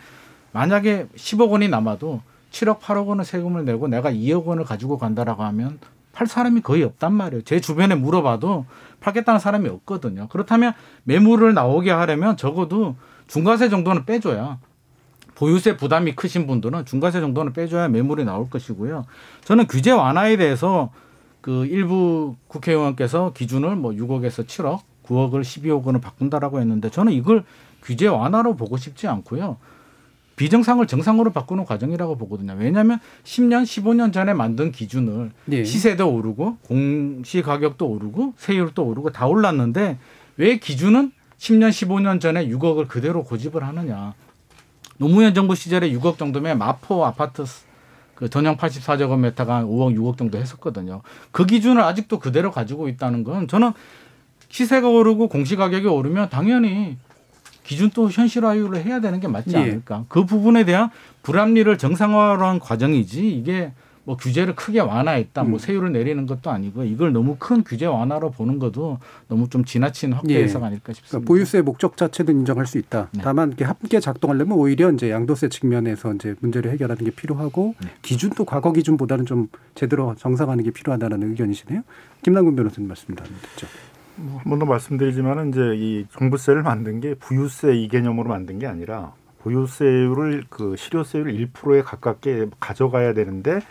만약에 10억 원이 남아도 7억, 8억 원의 세금을 내고 내가 2억 원을 가지고 간다라고 하면 팔 사람이 거의 없단 말이에요. 제 주변에 물어봐도 팔겠다는 사람이 없거든요. 그렇다면 매물을 나오게 하려면 적어도 중과세 정도는 빼줘야 보유세 부담이 크신 분들은 중과세 정도는 빼줘야 매물이 나올 것이고요. 저는 규제 완화에 대해서 그 일부 국회의원께서 기준을 뭐 6억에서 7억, 9억을 12억 원을 바꾼다라고 했는데 저는 이걸 규제 완화로 보고 싶지 않고요. 비정상을 정상으로 바꾸는 과정이라고 보거든요. 왜냐하면 10년, 15년 전에 만든 기준을 예. 시세도 오르고 공시 가격도 오르고 세율도 오르고 다 올랐는데 왜 기준은 10년, 15년 전에 6억을 그대로 고집을 하느냐. 노무현 정부 시절에 6억 정도면 마포 아파트 그 전용 84제곱미터가 한 5억, 6억 정도 했었거든요. 그 기준을 아직도 그대로 가지고 있다는 건 저는 시세가 오르고 공시 가격이 오르면 당연히 기준 또 현실화율을 해야 되는 게 맞지 예. 않을까. 그 부분에 대한 불합리를 정상화한 과정이지 이게 뭐 규제를 크게 완화했다, 음. 뭐 세율을 내리는 것도 아니고 이걸 너무 큰 규제 완화로 보는 것도 너무 좀 지나친 확대 예. 해석 아닐까 싶습니다. 그러니까 보유세 목적 자체도 인정할 수 있다. 네. 다만 이렇게 함께 작동하려면 오히려 이제 양도세 측면에서 이제 문제를 해결하는 게 필요하고 네. 기준도 과거 기준보다는 좀 제대로 정상화하는 게 필요하다는 의견이시네요. 김남근 변호사님 말씀 듣죠. 한 번 더 말씀드리지만은 이제 이 종부세를 만든 게 부유세 이 개념으로 만든 게 아니라 보유세율을 그 실효세율 1%에 가깝게 가져가야 되는데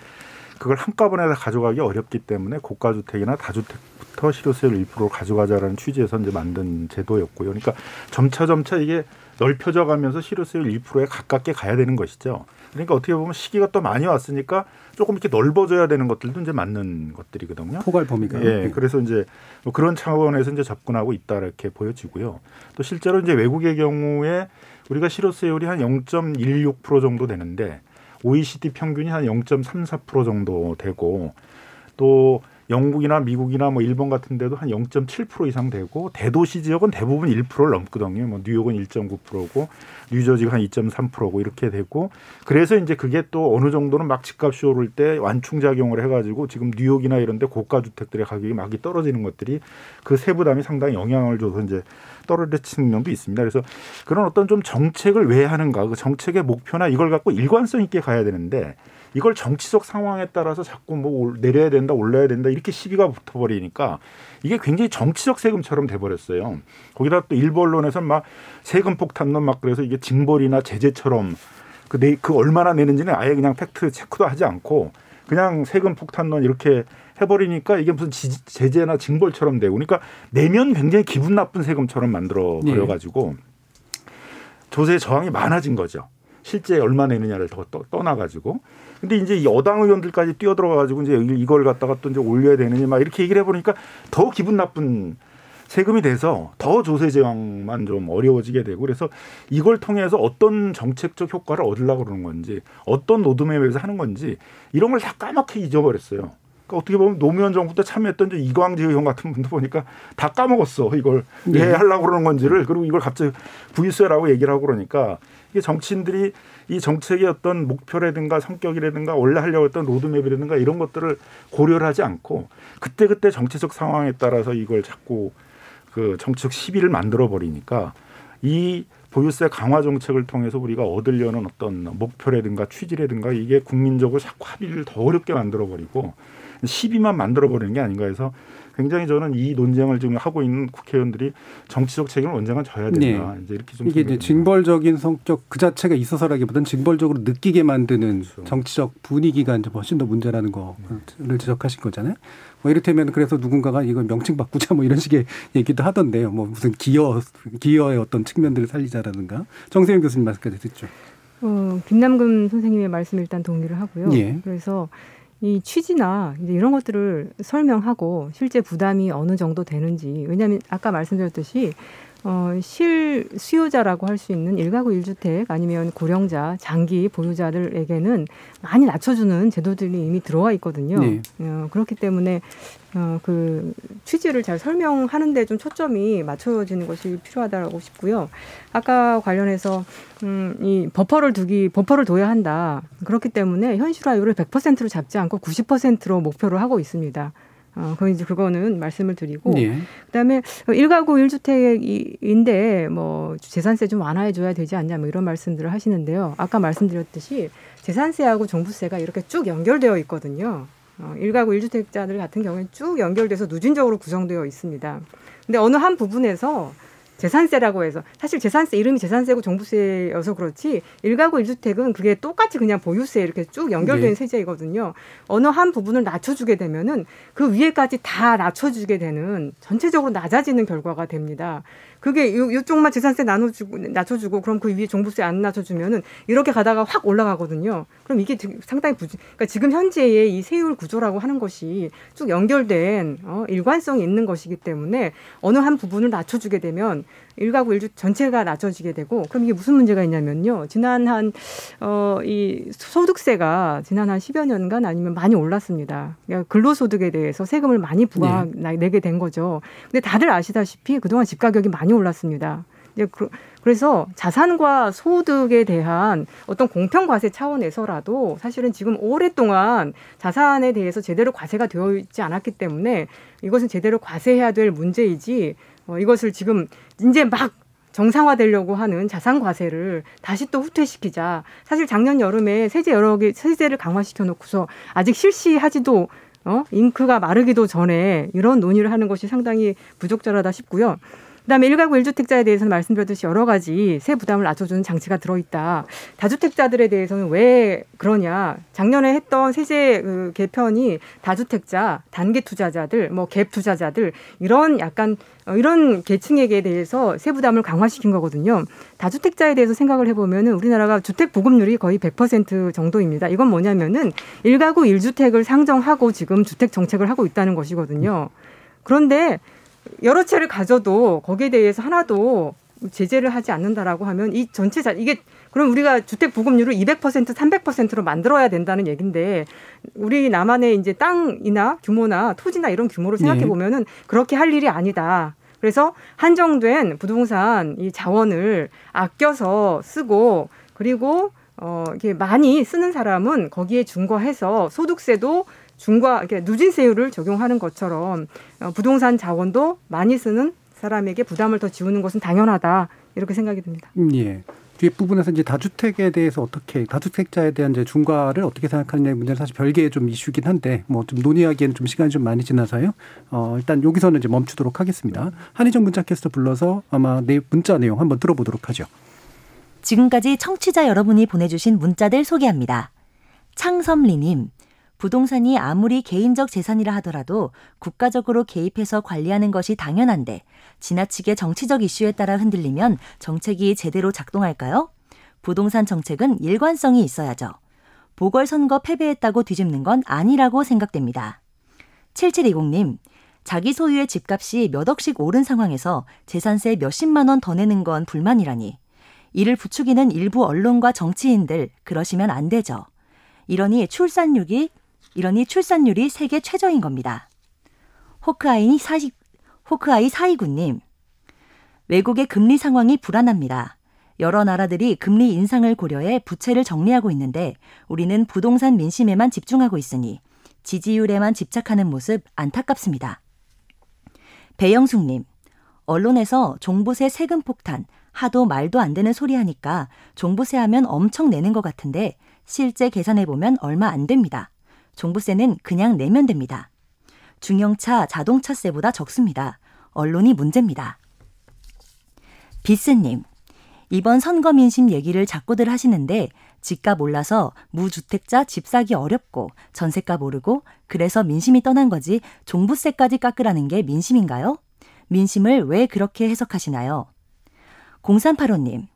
그걸 한꺼번에 다 가져가기 어렵기 때문에 고가 주택이나 다주택부터 실효세율 1%로 가져가자라는 취지에서 이제 만든 제도였고요. 그러니까 점차 점차 이게 넓혀져 가면서 실효세율 1%에 가깝게 가야 되는 것이죠. 그러니까 어떻게 보면 시기가 또 많이 왔으니까 조금 이렇게 넓어져야 되는 것들도 이제 맞는 것들이거든요. 포괄 범위가. 예, 네. 그래서 이제 뭐 그런 차원에서 이제 접근하고 있다 이렇게 보여지고요. 또 실제로 이제 외국의 경우에 우리가 실효세율이 한 0.16% 정도 되는데 OECD 평균이 한 0.34% 정도 되고 또 영국이나 미국이나 뭐 일본 같은 데도 한 0.7% 이상 되고 대도시 지역은 대부분 1%를 넘거든요. 뭐 뉴욕은 1.9%고 뉴저지가 한 2.3%고 이렇게 되고 그래서 이제 그게 또 어느 정도는 막 집값이 오를 때 완충 작용을 해 가지고 지금 뉴욕이나 이런 데 고가 주택들의 가격이 막 떨어지는 것들이 그 세부담이 상당히 영향을 줘서 이제 떨어지는 면도 있습니다. 그래서 그런 어떤 좀 정책을 왜 하는가 그 정책의 목표나 이걸 갖고 일관성 있게 가야 되는데 이걸 정치적 상황에 따라서 자꾸 뭐 내려야 된다 올려야 된다 이렇게 시비가 붙어버리니까 이게 굉장히 정치적 세금처럼 돼버렸어요. 거기다 또 일부 언론에서 막 세금 폭탄론 막 그래서 이게 징벌이나 제재처럼 그, 내, 그 얼마나 내는지는 아예 그냥 팩트 체크도 하지 않고 그냥 세금 폭탄론 이렇게 해버리니까 이게 무슨 지, 제재나 징벌처럼 되고 그러니까 내면 굉장히 기분 나쁜 세금처럼 만들어 버려가지고 조세 저항이 많아진 거죠. 실제 얼마 내느냐를 더 떠 나가지고 근데 이제 여당 의원들까지 뛰어들어 가지고 이제 이걸 갖다가 또 이제 올려야 되느냐 막 이렇게 얘기를 해보니까 더 기분 나쁜 세금이 돼서 더 조세 제왕만 좀 어려워지게 되고 그래서 이걸 통해서 어떤 정책적 효과를 얻으려고 그러는 건지 어떤 로드맵에서 하는 건지 이런 걸 다 까맣게 잊어버렸어요. 그러니까 어떻게 보면 노무현 정부 때 참여했던 이광재 의원 같은 분도 보니까 다 까먹었어. 이걸 왜 네. 하려고 그러는 건지를 그리고 이걸 갑자기 부유세라고 얘기를 하고 그러니까 이게 정치인들이 이 정책의 어떤 목표라든가 성격이라든가 원래 하려고 했던 로드맵이라든가 이런 것들을 고려를 하지 않고 그때 그때 정치적 상황에 따라서 이걸 자꾸 그 정치적 시비를 만들어 버리니까 이 보유세 강화 정책을 통해서 우리가 얻으려는 어떤 목표라든가 취지라든가 이게 국민적으로 자꾸 합의를 더 어렵게 만들어 버리고 시비만 만들어 버리는 게 아닌가 해서 굉장히 저는 이 논쟁을 지금 하고 있는 국회의원들이 정치적 책임을 언젠가 져야 된다. 네. 이제 이렇게 좀 이게 이제 징벌적인 성격 그 자체가 있어서라기보다는 징벌적으로 느끼게 만드는 그렇죠. 정치적 분위기가 이제 훨씬 더 문제라는 거를 지적하신 거잖아요. 뭐 이를테면 그래서 누군가가 이걸 명칭 바꾸자 뭐 이런 식의 얘기도 하던데요. 뭐 무슨 기여 기여의 어떤 측면들을 살리자라든가 정세영 교수님 말씀까지 듣죠. 어, 김남근 선생님의 말씀 일단 동의를 하고요. 예. 그래서 이 취지나 이제 이런 것들을 설명하고 실제 부담이 어느 정도 되는지 왜냐하면 아까 말씀드렸듯이 어, 실 수요자라고 할 수 있는 일가구 일주택 아니면 고령자, 장기 보유자들에게는 많이 낮춰주는 제도들이 이미 들어와 있거든요. 네. 어, 그렇기 때문에 어, 그 취지를 잘 설명하는데 좀 초점이 맞춰지는 것이 필요하다고 싶고요. 아까 관련해서 음, 이 버퍼를 두기 버퍼를 둬야 한다. 그렇기 때문에 현실화율을 100%로 잡지 않고 90%로 목표를 하고 있습니다. 어, 그 이제 그거는 말씀을 드리고 네. 그다음에 일가구 일주택인데 뭐 재산세 좀 완화해 줘야 되지 않냐 뭐 이런 말씀들을 하시는데요. 아까 말씀드렸듯이 재산세하고 종부세가 이렇게 쭉 연결되어 있거든요. 어, 일가구 일주택자들 같은 경우에는 쭉 연결돼서 누진적으로 구성되어 있습니다. 근데 어느 한 부분에서 재산세라고 해서 사실 재산세 이름이 재산세고 종부세여서 그렇지 일가구 일주택은 그게 똑같이 그냥 보유세 이렇게 쭉 연결된 네. 세제이거든요. 어느 한 부분을 낮춰주게 되면은 그 위에까지 다 낮춰주게 되는 전체적으로 낮아지는 결과가 됩니다. 그게 요, 요쪽만 재산세 나눠주고 낮춰주고 그럼 그 위에 종부세 안 낮춰주면은 이렇게 가다가 확 올라가거든요. 그럼 이게 상당히 부지. 그러니까 지금 현재의 이 세율 구조라고 하는 것이 쭉 연결된 어, 일관성이 있는 것이기 때문에 어느 한 부분을 낮춰주게 되면 일가구 일주 전체가 낮춰지게 되고 그럼 이게 무슨 문제가 있냐면요. 지난 한 어 이 소득세가 지난 한 10여 년간 아니면 많이 올랐습니다. 그러니까 근로소득에 대해서 세금을 많이 부과 네. 내게 된 거죠. 근데 다들 아시다시피 그동안 집 가격이 많이 올랐습니다. 이제 그, 그래서 자산과 소득에 대한 어떤 공평 과세 차원에서라도 사실은 지금 오랫동안 자산에 대해서 제대로 과세가 되어 있지 않았기 때문에 이것은 제대로 과세해야 될 문제이지 어, 이것을 지금 이제 막 정상화되려고 하는 자산 과세를 다시 또 후퇴시키자. 사실 작년 여름에 세제 여러 개 세제를 강화시켜 놓고서 아직 실시하지도 어 잉크가 마르기도 전에 이런 논의를 하는 것이 상당히 부적절하다 싶고요. 그다음에 일가구 일주택자에 대해서는 말씀드렸듯이 여러 가지 세 부담을 낮춰주는 장치가 들어있다. 다주택자들에 대해서는 왜 그러냐? 작년에 했던 세제 그 개편이 다주택자, 단기 투자자들, 뭐 갭 투자자들 이런 약간 어, 이런 계층에게 대해서 세 부담을 강화시킨 거거든요. 다주택자에 대해서 생각을 해보면은 우리나라가 주택 보급률이 거의 100% 정도입니다. 이건 뭐냐면은 일가구 일주택을 상정하고 지금 주택 정책을 하고 있다는 것이거든요. 그런데 여러 채를 가져도 거기에 대해서 하나도 제재를 하지 않는다라고 하면 이 전체 자 이게 그럼 우리가 주택 보급률을 200% 300%로 만들어야 된다는 얘기인데 우리 남한의 이제 땅이나 규모나 토지나 이런 규모를 생각해 보면은 그렇게 할 일이 아니다. 그래서 한정된 부동산 이 자원을 아껴서 쓰고 그리고 어 이게 많이 쓰는 사람은 거기에 중과해서 소득세도 중과 이렇게 누진세율을 적용하는 것처럼 어, 부동산 자원도 많이 쓰는 사람에게 부담을 더 지우는 것은 당연하다 이렇게 생각이 듭니다. 음, 예. 뒤에 부분에서 이제 다주택에 대해서 어떻게 다주택자에 대한 이제 중과를 어떻게 생각하느냐의 문제는 사실 별개의 좀 이슈긴 한데 뭐 좀 논의하기에는 좀 시간이 좀 많이 지나서요. 어 일단 여기서는 이제 멈추도록 하겠습니다. 한희정 문자캐스터 불러서 아마 내 문자 내용 한번 들어보도록 하죠. 지금까지 청취자 여러분이 보내주신 문자들 소개합니다. 창섬리님, 부동산이 아무리 개인적 재산이라 하더라도 국가적으로 개입해서 관리하는 것이 당연한데 지나치게 정치적 이슈에 따라 흔들리면 정책이 제대로 작동할까요? 부동산 정책은 일관성이 있어야죠. 보궐선거 패배했다고 뒤집는 건 아니라고 생각됩니다. 7720님, 자기 소유의 집값이 몇 억씩 오른 상황에서 재산세 몇십만 원 더 내는 건 불만이라니. 이를 부추기는 일부 언론과 정치인들 그러시면 안 되죠. 이러니 출산율이 이러니 출산율이 세계 최저인 겁니다. 호크아이 사이 호크아이 사이구님 외국의 금리 상황이 불안합니다. 여러 나라들이 금리 인상을 고려해 부채를 정리하고 있는데 우리는 부동산 민심에만 집중하고 있으니 지지율에만 집착하는 모습 안타깝습니다. 배영숙님, 언론에서 종부세 세금 폭탄, 하도 말도 안 되는 소리 하니까 종부세 하면 엄청 내는 것 같은데 실제 계산해 보면 얼마 안 됩니다. 종부세는 그냥 내면 됩니다. 중형차, 자동차세보다 적습니다. 언론이 문제입니다. 비스님, 이번 선거 민심 얘기를 자꾸들 하시는데 집값 올라서 무주택자 집 사기 어렵고 전세값 오르고 그래서 민심이 떠난 거지 종부세까지 깎으라는 게 민심인가요? 민심을 왜 그렇게 해석하시나요? 0385님,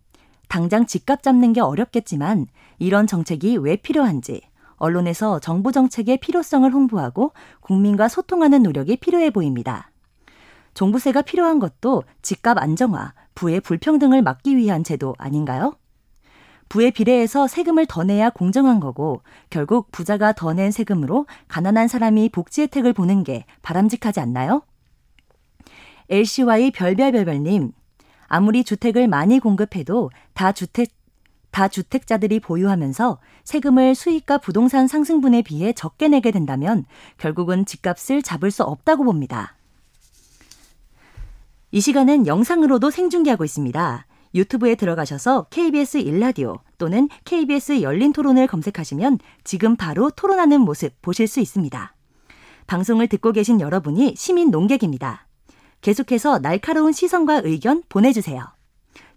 당장 집값 잡는 게 어렵겠지만 이런 정책이 왜 필요한지 언론에서 정부 정책의 필요성을 홍보하고 국민과 소통하는 노력이 필요해 보입니다. 종부세가 필요한 것도 집값 안정화, 부의 불평등을 막기 위한 제도 아닌가요? 부에 비례해서 세금을 더 내야 공정한 거고 결국 부자가 더 낸 세금으로 가난한 사람이 복지 혜택을 보는 게 바람직하지 않나요? LCY 별별별별님, 아무리 주택을 많이 공급해도 다 주택 다주택자들이 보유하면서 세금을 수익과 부동산 상승분에 비해 적게 내게 된다면 결국은 집값을 잡을 수 없다고 봅니다. 이 시간은 영상으로도 생중계하고 있습니다. 유튜브에 들어가셔서 KBS 일라디오 또는 KBS 열린 토론을 검색하시면 지금 바로 토론하는 모습 보실 수 있습니다. 방송을 듣고 계신 여러분이 시민 농객입니다. 계속해서 날카로운 시선과 의견 보내주세요.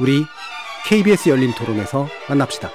우리 KBS 열린 토론에서 만납시다.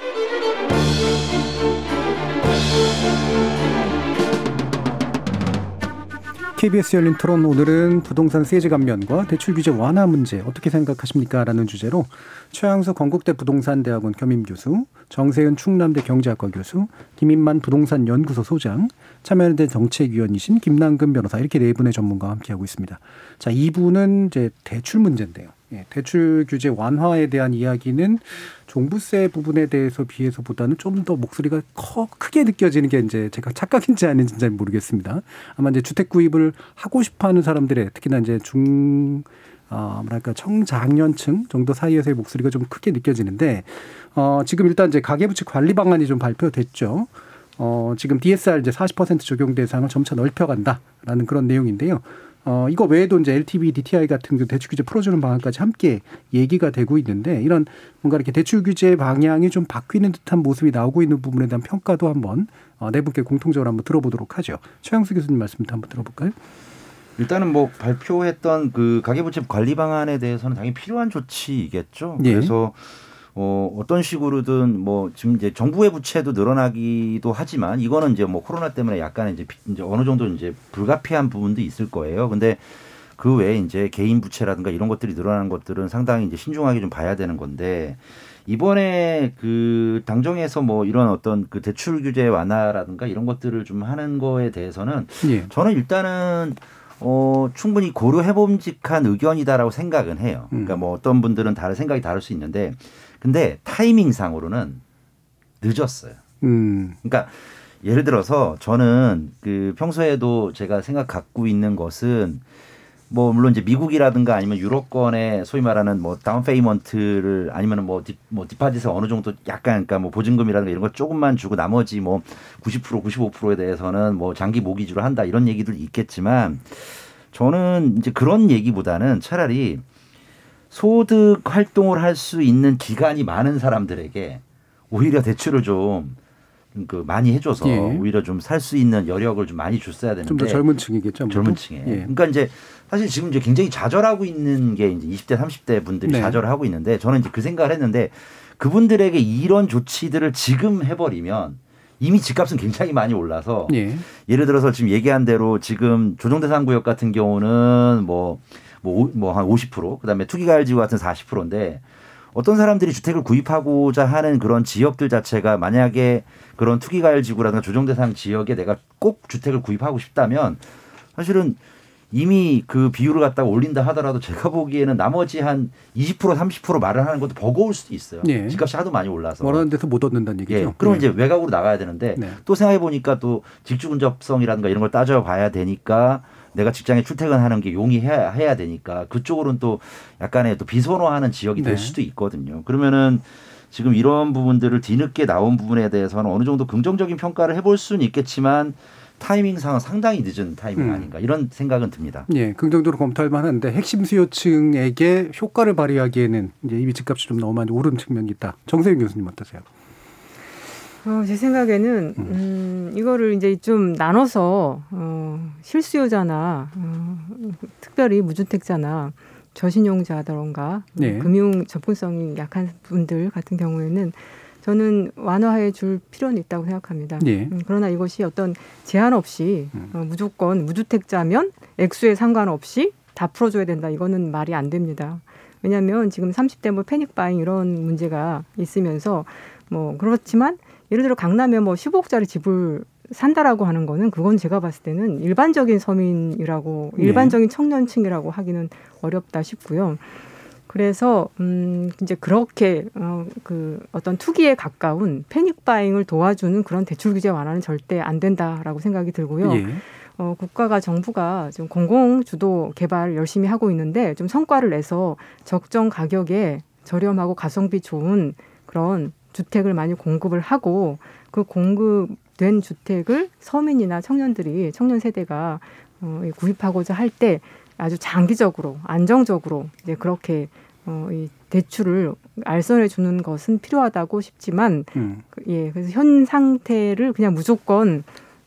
KBS 열린 토론 오늘은 부동산 세제 감면과 대출 규제 완화 문제 어떻게 생각하십니까? 라는 주제로 최양수 건국대 부동산대학원 겸임교수, 정세윤 충남대 경제학과 교수, 김인만 부동산 연구소 소장, 참여연대 정책위원이신 김남근 변호사 이렇게 네 분의 전문가와 함께하고 있습니다. 자, 이분은 이제 대출 문제인데요. 예, 대출 규제 완화에 대한 이야기는 종부세 부분에 대해서 비해서보다는 좀 더 목소리가 커 크게 느껴지는 게 이제 제가 착각인지 아닌지 잘 모르겠습니다. 아마 이제 주택 구입을 하고 싶어하는 사람들의 특히나 이제 중 어, 뭐랄까 청장년층 정도 사이에서의 목소리가 좀 크게 느껴지는데 어, 지금 일단 이제 가계부채 관리 방안이 좀 발표됐죠. 어, 지금 DSR 이제 40% 적용 대상을 점차 넓혀간다라는 그런 내용인데요. 어, 이거 외에도 이제 LTV, DTI 같은 그 대출 규제 풀어주는 방안까지 함께 얘기가 되고 있는데 이런 뭔가 이렇게 대출 규제 방향이 좀 바뀌는 듯한 모습이 나오고 있는 부분에 대한 평가도 한번 어, 네 분께 공통적으로 한번 들어보도록 하죠. 최영수 교수님 말씀부터 한번 들어볼까요? 일단은 뭐 발표했던 그 가계부채 관리 방안에 대해서는 당연히 필요한 조치이겠죠. 예. 그래서 어, 어떤 식으로든 뭐 지금 이제 정부의 부채도 늘어나기도 하지만 이거는 이제 뭐 코로나 때문에 약간 이제, 비- 이제 어느 정도 이제 불가피한 부분도 있을 거예요. 근데 그 외에 이제 개인 부채라든가 이런 것들이 늘어나는 것들은 상당히 이제 신중하게 좀 봐야 되는 건데 이번에 그 당정에서 뭐 이런 어떤 그 대출 규제 완화라든가 이런 것들을 좀 하는 거에 대해서는 예. 저는 일단은 어 충분히 고려해봄직한 의견이다라고 생각은 해요. 그러니까 뭐 어떤 분들은 다른 생각이 다를 수 있는데 근데 타이밍상으로는 늦었어요. 음. 그러니까 예를 들어서 저는 그 평소에도 제가 생각 갖고 있는 것은 뭐 물론 이제 미국이라든가 아니면 유럽권의 소위 말하는 뭐 down payment를 아니면은 뭐, 디, 뭐 deposit을 어느 정도 약간 그러니까 뭐 보증금이라든가 이런 거 조금만 주고 나머지 뭐 90% 95%에 대해서는 뭐 장기 모기지로 한다 이런 얘기들 있겠지만 저는 이제 그런 얘기보다는 차라리 소득 활동을 할 수 있는 기간이 많은 사람들에게 오히려 대출을 좀 그 많이 해줘서 예. 오히려 좀 살 수 있는 여력을 좀 많이 줬어야 되는데 좀 더 젊은 층이겠죠. 젊은 층에. 예. 그러니까 이제 사실 지금 이제 굉장히 좌절하고 있는 게 이제 20대 30대 분들이 네. 좌절을 하고 있는데 저는 이제 그 생각을 했는데 그분들에게 이런 조치들을 지금 해버리면 이미 집값은 굉장히 많이 올라서 예. 예를 들어서 지금 얘기한 대로 지금 조정대상 구역 같은 경우는 뭐 뭐한 50% 그다음에 투기가을지구 같은 40%인데 어떤 사람들이 주택을 구입하고자 하는 그런 지역들 자체가 만약에 그런 투기가을지구라든가 조정대상 지역에 내가 꼭 주택을 구입하고 싶다면 사실은 이미 그 비율을 갖다가 올린다 하더라도 제가 보기에는 나머지 한 20% 30% 마련하는 것도 버거울 수도 있어요. 예. 집값이 하도 많이 올라서. 원하는 데서 못 얻는다는 얘기죠. 예. 그럼 예. 이제 외곽으로 나가야 되는데 네. 또 생각해 보니까 또 직주 근접성이라든가 이런 걸 따져봐야 되니까 내가 직장에 출퇴근하는 게 용이해야 해야 되니까 그쪽으로는 또 약간의 또 비선호하는 지역이 될 네. 수도 있거든요. 그러면은 지금 이런 부분들을 뒤늦게 나온 부분에 대해서는 어느 정도 긍정적인 평가를 해볼 수는 있겠지만 타이밍상은 상당히 늦은 타이밍 음. 아닌가 이런 생각은 듭니다. 예, 긍정적으로 검토할 만한데 핵심 수요층에게 효과를 발휘하기에는 이제 이미 집값이 좀 너무 많이 오른 측면이 있다. 정세윤 교수님 어떠세요? 어, 제 생각에는 음, 이거를 이제 좀 나눠서 어, 실수요자나 어, 특별히 무주택자나 저신용자다던가 네. 금융 접근성이 약한 분들 같은 경우에는 저는 완화해 줄 필요는 있다고 생각합니다. 예. 음, 그러나 이것이 어떤 제한 없이 어, 무조건 무주택자면 액수에 상관없이 다 풀어줘야 된다. 이거는 말이 안 됩니다. 왜냐하면 지금 30대 뭐 패닉 바잉 이런 문제가 있으면서 뭐 그렇지만 예를 들어 강남에 뭐 15억짜리 집을 산다라고 하는 거는 그건 제가 봤을 때는 일반적인 서민이라고 네. 일반적인 청년층이라고 하기는 어렵다 싶고요. 그래서 음 이제 그렇게 어그 어떤 투기에 가까운 패닉 바잉을 도와주는 그런 대출 규제 완화는 절대 안 된다라고 생각이 들고요. 예. 어, 국가가 정부가 좀 공공 주도 개발 열심히 하고 있는데 좀 성과를 내서 적정 가격에 저렴하고 가성비 좋은 그런 주택을 많이 공급을 하고 그 공급된 주택을 서민이나 청년들이 청년 세대가 어, 이 구입하고자 할 때 아주 장기적으로 안정적으로 이제 그렇게 어, 이 대출을 알선해 주는 것은 필요하다고 싶지만 음. 그, 예 그래서 현 상태를 그냥 무조건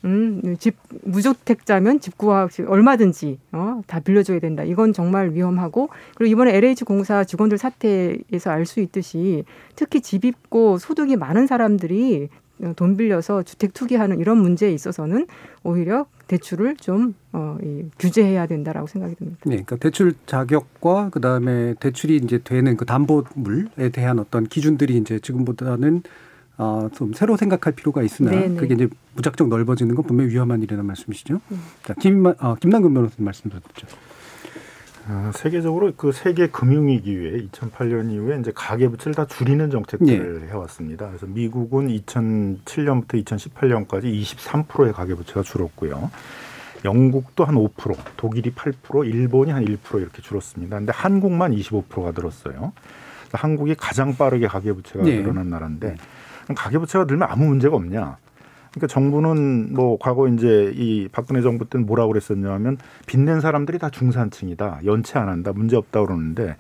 음, 집 무주택자면 집 구하 얼마든지 어, 다 빌려줘야 된다. 이건 정말 위험하고 그리고 이번에 LH 공사 직원들 사태에서 알 수 있듯이 특히 집 있고 소득이 많은 사람들이 돈 빌려서 주택 투기하는 이런 문제에 있어서는 오히려 대출을 좀 어, 이, 규제해야 된다라고 생각이 듭니다. 네, 그러니까 대출 자격과 그 다음에 대출이 이제 되는 그 담보물에 대한 어떤 기준들이 이제 지금보다는 어, 좀 새로 생각할 필요가 있으나 네네. 그게 이제 무작정 넓어지는 건 분명히 위험한 일이라는 말씀이시죠. 자, 김, 어, 김남근 변호사님 말씀 좀 듣죠. 어, 세계적으로 그 세계 금융위기 이후에 2008년 이후에 이제 가계 부채를 다 줄이는 정책들을 해왔습니다. 그래서 미국은 2007년부터 2018년까지 23%의 가계 부채가 줄었고요. 영국도 한 5%, 독일이 8%, 일본이 한 1% 이렇게 줄었습니다. 근데 한국만 25%가 늘었어요. 한국이 가장 빠르게 가계 부채가 네. 늘어난 나라인데 가계 부채가 늘면 아무 문제가 없냐? 그러니까 정부는 뭐 과거 이제 이 박근혜 정부 때는 뭐라고 그랬었냐면 빚낸 사람들이 다 중산층이다. 연체 안 한다. 문제 없다 그러는데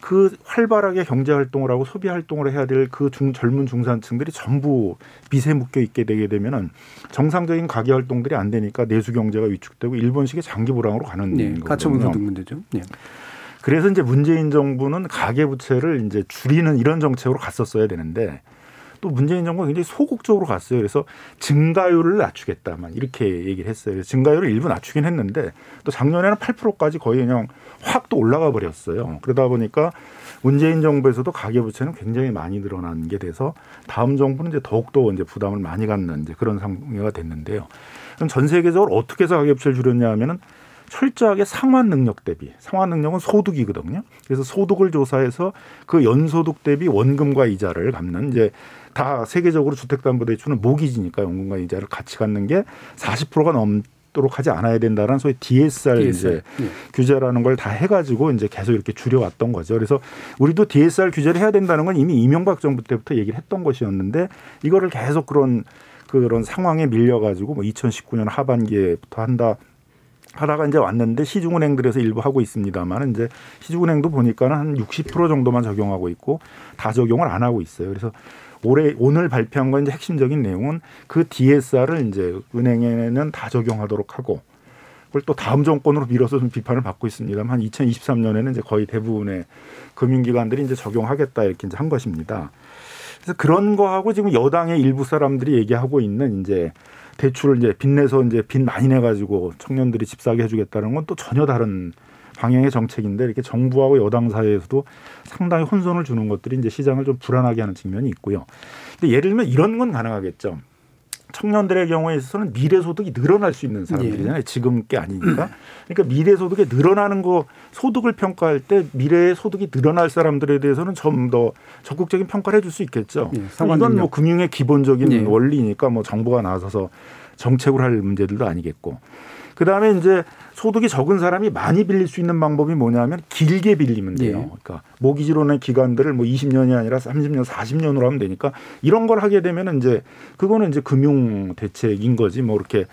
그 활발하게 경제 활동을 하고 소비 활동을 해야 될그중 젊은 중산층들이 전부 빚에 묶여 있게 되게 되면은 정상적인 가계 활동들이 안 되니까 내수 경제가 위축되고 일본식의 장기 불황으로 가는 네, 거거든요. 가처분 소득 문제죠. 네. 그래서 이제 문재인 정부는 가계 부채를 이제 줄이는 이런 정책으로 갔었어야 되는데 또 문재인 정부가 굉장히 소극적으로 갔어요. 그래서 증가율을 낮추겠다만 이렇게 얘기를 했어요. 증가율을 일부 낮추긴 했는데 또 작년에는 8%까지 거의 그냥 확 또 올라가 버렸어요. 그러다 보니까 문재인 정부에서도 가계 부채는 굉장히 많이 늘어난 게 돼서 다음 정부는 이제 더욱더 이제 부담을 많이 갖는 이제 그런 상황이 됐는데요. 그럼 전 세계적으로 어떻게 해서 가계 부채를 줄였냐 하면은 철저하게 상환 능력 대비 상환 능력은 소득이거든요. 그래서 소득을 조사해서 그 연소득 대비 원금과 이자를 갚는 이제 다 세계적으로 주택담보대출은 모기지니까 원금과 이자를 같이 갖는 게 40%가 넘 도록 하지 않아야 된다라는 소위 DSR, 이제 네. 규제라는 걸 다 해가지고 이제 계속 이렇게 줄여왔던 거죠. 그래서 우리도 DSR 규제를 해야 된다는 건 이미 이명박 정부 때부터 얘기를 했던 것이었는데 이거를 계속 그런 그런 상황에 밀려가지고 뭐 2019년 하반기에부터 한다. 하다가 이제 왔는데 시중은행들에서 일부 하고 있습니다만 이제 시중은행도 보니까는 한 60% 정도만 적용하고 있고 다 적용을 안 하고 있어요. 그래서 올해 오늘 발표한 건 이제 핵심적인 내용은 그 DSR을 이제 은행에는 다 적용하도록 하고 그걸 또 다음 정권으로 밀어서 좀 비판을 받고 있습니다만 한 2023년에는 이제 거의 대부분의 금융기관들이 이제 적용하겠다 이렇게 이제 한 것입니다. 그래서 그런 거하고 지금 여당의 일부 사람들이 얘기하고 있는 이제 대출을 이제 빚내서 이제 빚 많이 내 가지고 청년들이 집 사게 해주겠다는 건 또 전혀 다른 방향의 정책인데 이렇게 정부하고 여당 사이에서도 상당히 혼선을 주는 것들이 이제 시장을 좀 불안하게 하는 측면이 있고요. 근데 예를 들면 이런 건 가능하겠죠. 청년들의 경우에 있어서는 미래 소득이 늘어날 수 있는 사람들이잖아요. 지금 게 아니니까. 그러니까 미래 소득이 늘어나는 거 소득을 평가할 때 미래의 소득이 늘어날 사람들에 대해서는 좀 더 적극적인 평가를 해줄 수 있겠죠. 예, 이건 뭐. 금융의 기본적인 예. 원리니까 뭐 정부가 나서서 정책으로 할 문제들도 아니겠고. 그 다음에 이제 소득이 적은 사람이 많이 빌릴 수 있는 방법이 뭐냐면 길게 빌리면 돼요. 예. 그러니까 모기지로는 기간들을 뭐 20년이 아니라 30년, 40년으로 하면 되니까 이런 걸 하게 되면 이제 그거는 이제 금융 대책인 거지 뭐 이렇게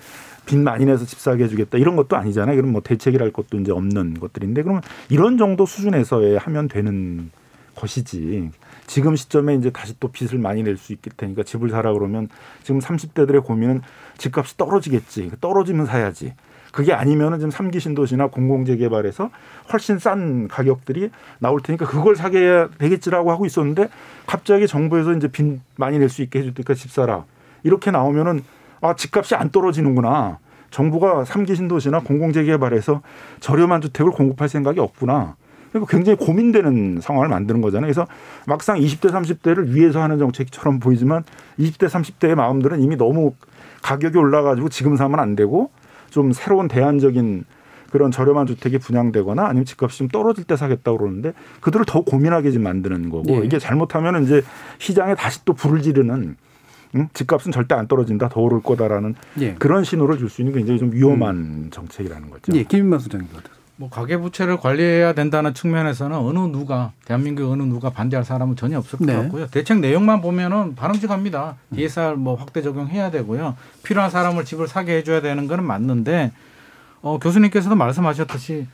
빚 많이 내서 집 사게 해주겠다 이런 것도 아니잖아요. 그럼 뭐 대책이랄 것도 이제 없는 것들인데 그러면 이런 정도 수준에서의 하면 되는 것이지. 지금 시점에 이제 다시 또 빚을 많이 낼 수 있기 테니까 집을 사라 그러면 지금 30대들의 고민은 집값이 떨어지겠지. 떨어지면 사야지. 그게 아니면은 지금 삼기 신도시나 공공재 개발에서 훨씬 싼 가격들이 나올 테니까 그걸 사게 되겠지라고 하고 있었는데 갑자기 정부에서 이제 빚 많이 낼 수 있게 해줄 테니까 집 사라. 이렇게 나오면은 아, 집값이 안 떨어지는구나. 정부가 삼기 신도시나 공공재 개발에서 저렴한 주택을 공급할 생각이 없구나. 그러니까 굉장히 고민되는 상황을 만드는 거잖아요. 그래서 막상 20대, 30대를 위해서 하는 정책처럼 보이지만 20대, 30대의 마음들은 이미 너무 가격이 올라가지고 지금 사면 안 되고 좀 새로운 대안적인 그런 저렴한 주택이 분양되거나 아니면 집값이 좀 떨어질 때 사겠다고 그러는데 그들을 더 고민하게 지금 만드는 거고 예. 이게 잘못하면 이제 시장에 다시 또 불을 지르는 응? 집값은 절대 안 떨어진다 더 오를 거다라는 예. 그런 신호를 줄 수 있는 굉장히 좀 위험한 정책이라는 거죠. 예, 김인만 소장님. 뭐 가계 부채를 관리해야 된다는 측면에서는 어느 누가 대한민국 어느 누가 반대할 사람은 전혀 없을 것 네. 같고요. 대책 내용만 보면은 바람직합니다. DSR 뭐 확대 적용해야 되고요. 필요한 사람을 집을 사게 해줘야 되는 거는 맞는데 어, 교수님께서도 말씀하셨듯이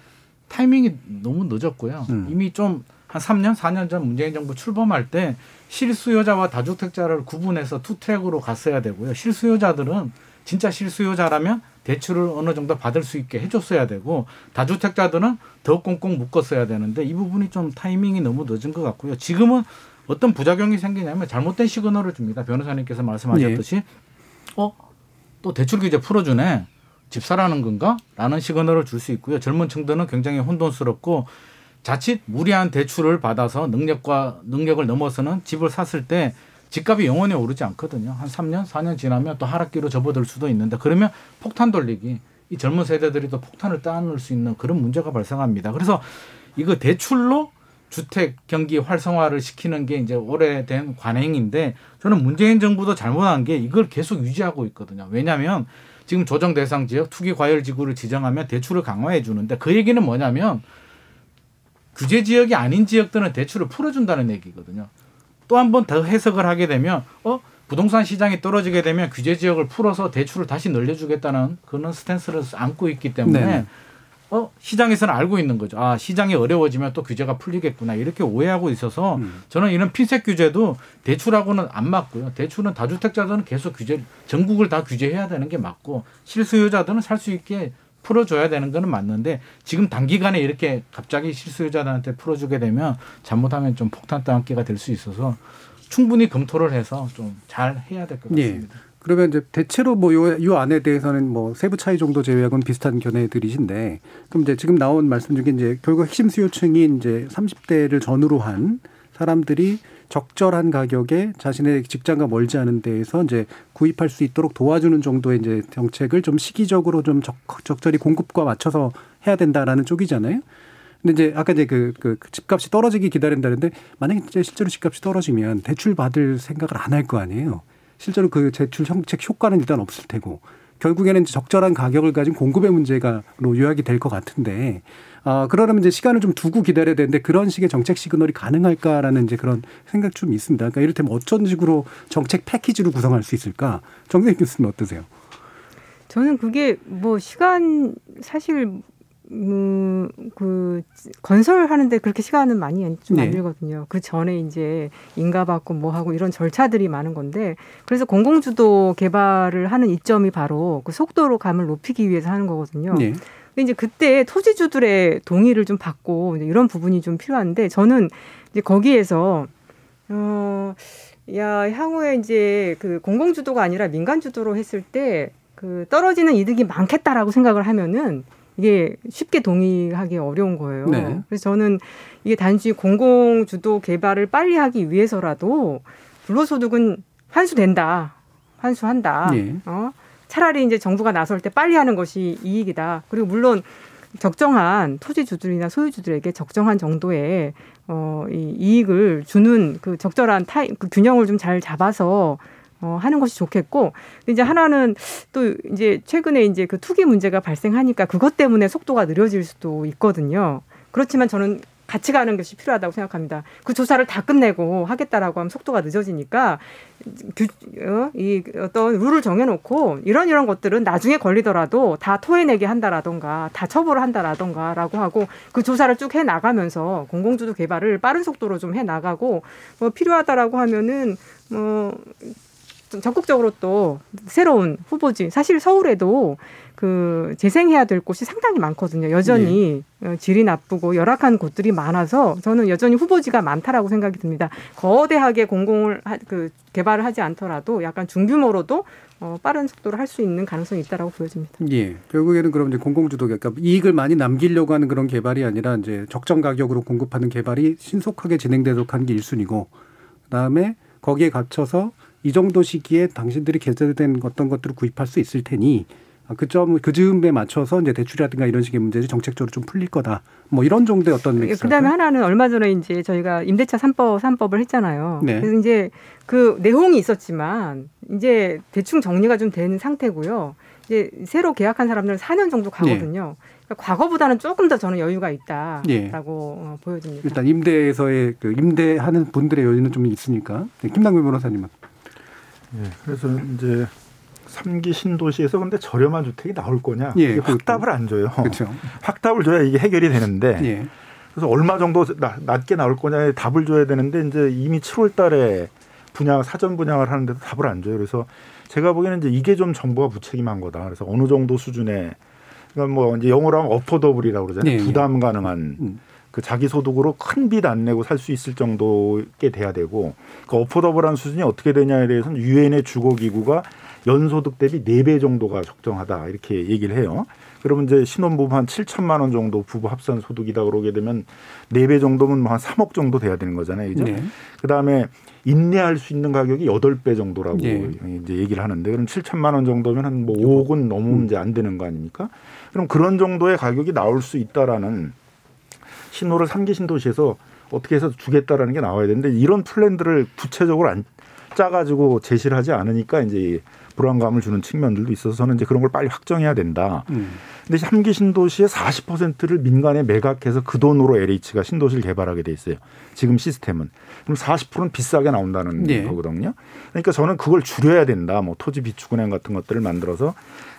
타이밍이 너무 늦었고요. 음. 이미 좀 한 3년, 4년 전 문재인 정부 출범할 때 실수요자와 다주택자를 구분해서 투트랙으로 갔어야 되고요. 실수요자들은 진짜 실수요자라면 대출을 어느 정도 받을 수 있게 해줬어야 되고 다주택자들은 더 꽁꽁 묶었어야 되는데 이 부분이 좀 타이밍이 너무 늦은 것 같고요. 지금은 어떤 부작용이 생기냐면 잘못된 시그널을 줍니다. 변호사님께서 말씀하셨듯이 어? 또 대출 규제 풀어주네. 집 사라는 건가? 라는 시그널을 줄 수 있고요. 젊은 층들은 굉장히 혼돈스럽고 자칫 무리한 대출을 받아서 능력과 능력을 넘어서는 집을 샀을 때 집값이 영원히 오르지 않거든요. 한 3년, 4년 지나면 또 하락기로 접어들 수도 있는데 그러면 폭탄 돌리기 이 젊은 세대들이 또 폭탄을 따놓을 수 있는 그런 문제가 발생합니다. 그래서 이거 대출로 주택 경기 활성화를 시키는 게 이제 오래된 관행인데 저는 문재인 정부도 잘못한 게 이걸 계속 유지하고 있거든요. 왜냐하면 지금 조정 대상 지역 투기 과열 지구를 지정하면 대출을 강화해 주는데 그 얘기는 뭐냐면 규제 지역이 아닌 지역들은 대출을 풀어준다는 얘기거든요. 또 한 번 더 해석을 하게 되면 어 부동산 시장이 떨어지게 되면 규제 지역을 풀어서 대출을 다시 늘려주겠다는 그런 스탠스를 안고 있기 때문에 네. 어 시장에서는 알고 있는 거죠. 아 시장이 어려워지면 또 규제가 풀리겠구나 이렇게 오해하고 있어서 음. 저는 이런 피색 규제도 대출하고는 안 맞고요. 대출은 다주택자들은 계속 규제 전국을 다 규제해야 되는 게 맞고 실수요자들은 살 수 있게 풀어줘야 되는 거는 맞는데 지금 단기간에 이렇게 갑자기 실수요자들한테 풀어주게 되면 잘못하면 좀 폭탄 땅기가 될 수 있어서 충분히 검토를 해서 좀 잘 해야 될것 예. 같습니다. 그러면 이제 대체로 뭐요 요 안에 대해서는 뭐 세부 차이 정도 제외하고는 비슷한 견해들이신데 그럼 이제 지금 나온 말씀 중에 이제 결국 핵심 수요층이 이제 30대를 전후로 한 사람들이 적절한 가격에 자신의 직장과 멀지 않은 데에서 이제 구입할 수 있도록 도와주는 정도의 이제 정책을 좀 시기적으로 좀 적, 적절히 공급과 맞춰서 해야 된다라는 쪽이잖아요. 근데 이제 아까 이제 그, 그 집값이 떨어지기 기다린다는데 만약에 이제 실제로 집값이 떨어지면 대출 받을 생각을 안 할 거 아니에요. 실제로 그 대출 정책 효과는 일단 없을 테고 결국에는 적절한 가격을 가진 공급의 문제가로 요약이 될 것 같은데 아 그러려면 이제 시간을 좀 두고 기다려야 되는데 그런 식의 정책 시그널이 가능할까라는 이제 그런 생각 좀 있습니다. 그러니까 이를테면 어떤 식으로 정책 패키지로 구성할 수 있을까? 정대희 교수님 어떠세요? 저는 그게 뭐 시간 사실 음, 그 건설하는데 그렇게 시간은 많이 좀안 네. 들거든요. 그 전에 이제 인가 받고 뭐 하고 이런 절차들이 많은 건데 그래서 공공주도 개발을 하는 이점이 바로 그 속도로 감을 높이기 위해서 하는 거거든요. 네. 근데 이제 그때 토지주들의 동의를 좀 받고 이런 부분이 좀 필요한데 저는 이제 거기에서 어, 야, 향후에 이제 그 공공주도가 아니라 민간주도로 했을 때 그 떨어지는 이득이 많겠다라고 생각을 하면은 이게 쉽게 동의하기 어려운 거예요. 네. 그래서 저는 이게 단지 공공주도 개발을 빨리 하기 위해서라도 불로소득은 환수된다. 환수한다. 예. 어? 차라리 이제 정부가 나설 때 빨리 하는 것이 이익이다. 그리고 물론 적정한 토지주들이나 소유주들에게 적정한 정도의 어, 이 이익을 주는 그 적절한 타이, 그 균형을 좀 잘 잡아서 어, 하는 것이 좋겠고, 이제 하나는 또 이제 최근에 이제 그 투기 문제가 발생하니까 그것 때문에 속도가 느려질 수도 있거든요. 그렇지만 저는 같이 가는 것이 필요하다고 생각합니다. 그 조사를 다 끝내고 하겠다라고 하면 속도가 늦어지니까 규, 어, 이 어떤 룰을 정해놓고 이런 이런 것들은 나중에 걸리더라도 다 토해내게 한다라던가 다 처벌을 한다라던가라고 하고 그 조사를 쭉 해 나가면서 공공주도 개발을 빠른 속도로 좀 해 나가고 뭐 필요하다라고 하면은 뭐좀 적극적으로 또 새로운 후보지 사실 서울에도 그 재생해야 될 곳이 상당히 많거든요. 여전히 어, 질이 나쁘고 열악한 곳들이 많아서 저는 여전히 후보지가 많다라고 생각이 듭니다. 거대하게 공공을 하, 그 개발을 하지 않더라도 약간 중규모로도 어, 빠른 속도로 할 수 있는 가능성이 있다라고 보여집니다. 예. 결국에는 그럼 이제 공공주도 그러니까 이익을 많이 남기려고 하는 그런 개발이 아니라 이제 적정 가격으로 공급하는 개발이 신속하게 진행되도록 하는 게 1순위고 그다음에 거기에 갇혀서 이 정도 시기에 당신들이 개설된 어떤 것들을 구입할 수 있을 테니 그 점, 그 즈음에 맞춰서 이제 대출이라든가 이런 식의 문제들이 정책적으로 좀 풀릴 거다. 뭐 이런 정도의 어떤 맥락. 그 그다음에 하나는 얼마 전에 이제 저희가 임대차 삼법삼법을 했잖아요. 네. 그래서 이제 그 내용이 있었지만 이제 대충 정리가 좀 된 상태고요. 이제 새로 계약한 사람들은 4년 정도 가거든요. 그러니까 과거보다는 조금 더 저는 여유가 있다라고 예. 어, 보여집니다. 일단 임대에서의 그 임대하는 분들의 여유는 좀 있으니까. 네, 김남규 변호사님은. 예, 그래서 이제 삼기 신도시에서 근데 저렴한 주택이 나올 거냐? 예, 이게 그것도. 확답을 안 줘요. 그렇죠. 확답을 줘야 이게 해결이 되는데 예. 그래서 얼마 정도 나- 낮게 나올 거냐에 답을 줘야 되는데 이제 이미 7월 달에 분양 사전 분양을 하는데도 답을 안 줘요. 그래서 제가 보기에는 이제 이게 좀 정부가 무책임한 거다. 그래서 어느 정도 수준의 그러니까 뭐 이제 영어로 하면 어포더블이라고 그러잖아요. 예, 예. 부담 가능한 음. 그 자기 소득으로 큰 빚 안 내고 살 수 있을 정도게 돼야 되고 그 어포더블한 수준이 어떻게 되냐에 대해서는 유엔의 주거 기구가 연소득 대비 네 배 정도가 적정하다 이렇게 얘기를 해요. 그러면 이제 신혼부부 한 7천만 원 정도 부부 합산 소득이다 그러게 되면 네 배 정도면 뭐 한 3억 정도 돼야 되는 거잖아요. 그죠? 네. 그다음에 인내할 수 있는 가격이 여덟 배 정도라고 예. 이제 얘기를 하는데 그럼 7천만 원 정도면 한 뭐 5억은 넘으면 이제 안 되는 거 아닙니까? 그럼 그런 정도의 가격이 나올 수 있다라는 신호를 삼기 신도시에서 어떻게 해서 주겠다라는 게 나와야 되는데 이런 플랜들을 구체적으로 안 짜가지고 제시를 하지 않으니까 이제 불안감을 주는 측면들도 있어서 저는 이제 그런 걸 빨리 확정해야 된다. 음. 근데 3기 신도시의 40%를 민간에 매각해서 그 돈으로 LH가 신도시를 개발하게 돼 있어요. 지금 시스템은. 그럼 40%는 비싸게 나온다는 네. 거거든요. 그러니까 저는 그걸 줄여야 된다. 뭐 토지 비축은행 같은 것들을 만들어서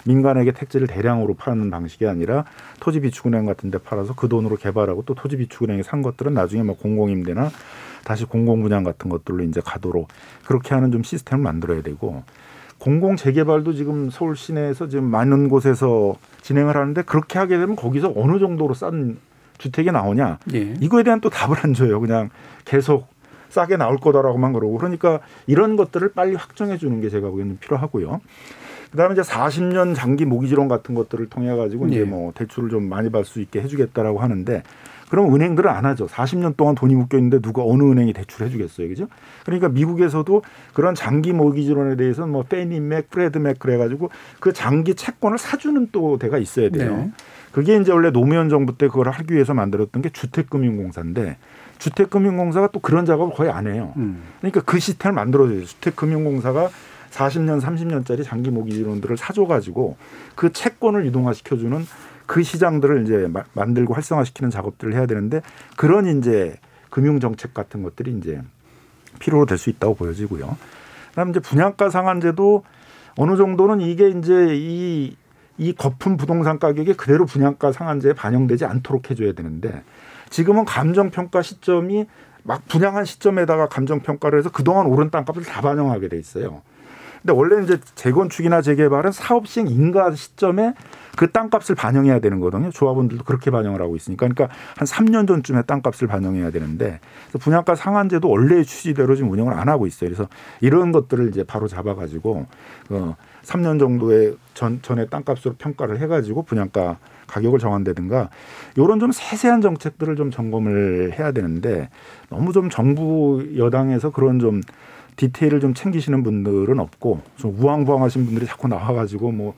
민간에게 택지를 대량으로 파는 방식이 아니라 토지 비축은행 같은 데 팔아서 그 돈으로 개발하고 또 토지 비축은행이 산 것들은 나중에 뭐 공공임대나 다시 공공분양 같은 것들로 이제 가도록 그렇게 하는 좀 시스템을 만들어야 되고 공공 재개발도 지금 서울 시내에서 지금 많은 곳에서 진행을 하는데 그렇게 하게 되면 거기서 어느 정도로 싼 주택이 나오냐 예. 이거에 대한 또 답을 안 줘요. 그냥 계속 싸게 나올 거다라고만 그러고 그러니까 이런 것들을 빨리 확정해 주는 게 제가 보기에는 필요하고요. 그다음에 이제 40년 장기 모기지론 같은 것들을 통해 가지고 이제 예. 뭐 대출을 좀 많이 받을 수 있게 해주겠다라고 하는데 그럼 은행들은 안 하죠. 40년 동안 돈이 묶여 있는데 누가 어느 은행이 대출해 주겠어요, 그죠? 그러니까 미국에서도 그런 장기 모기지론에 대해서는 뭐 페니 맥, 프레드 맥 그래 가지고 그 장기 채권을 사주는 또 데가 있어야 돼요. 네. 그게 이제 원래 노무현 정부 때 그걸 하기 위해서 만들었던 게 주택금융공사인데 주택금융공사가 또 그런 작업을 거의 안 해요. 음. 그러니까 그 시스템을 만들어줘요. 주택금융공사가 40년, 30년짜리 장기 모기지론들을 사줘가지고 그 채권을 유동화시켜주는 그 시장들을 이제 마- 만들고 활성화시키는 작업들을 해야 되는데 그런 이제 금융 정책 같은 것들이 이제 필요로 될 수 있다고 보여지고요. 그다음 이제 분양가 상한제도 어느 정도는 이게 이제 이, 이 거품 부동산 가격이 그대로 분양가 상한제에 반영되지 않도록 해줘야 되는데 지금은 감정평가 시점이 막 분양한 시점에다가 감정평가를 해서 그동안 오른 땅값을 다 반영하게 돼 있어요. 근데 원래 이제 재건축이나 재개발은 사업 시행 인가 시점에 그 땅값을 반영해야 되는 거거든요. 조합원들도 그렇게 반영을 하고 있으니까. 그러니까 한 3년 전쯤에 땅값을 반영해야 되는데 분양가 상한제도 원래의 취지대로 지금 운영을 안 하고 있어요. 그래서 이런 것들을 이제 바로 잡아가지고 어 3년 정도의 전 전에 땅값으로 평가를 해가지고 분양가 가격을 정한다든가 이런 좀 세세한 정책들을 좀 점검을 해야 되는데 너무 좀 정부 여당에서 그런 좀 디테일을 좀 챙기시는 분들은 없고 좀 우왕부왕하신 분들이 자꾸 나와가지고 뭐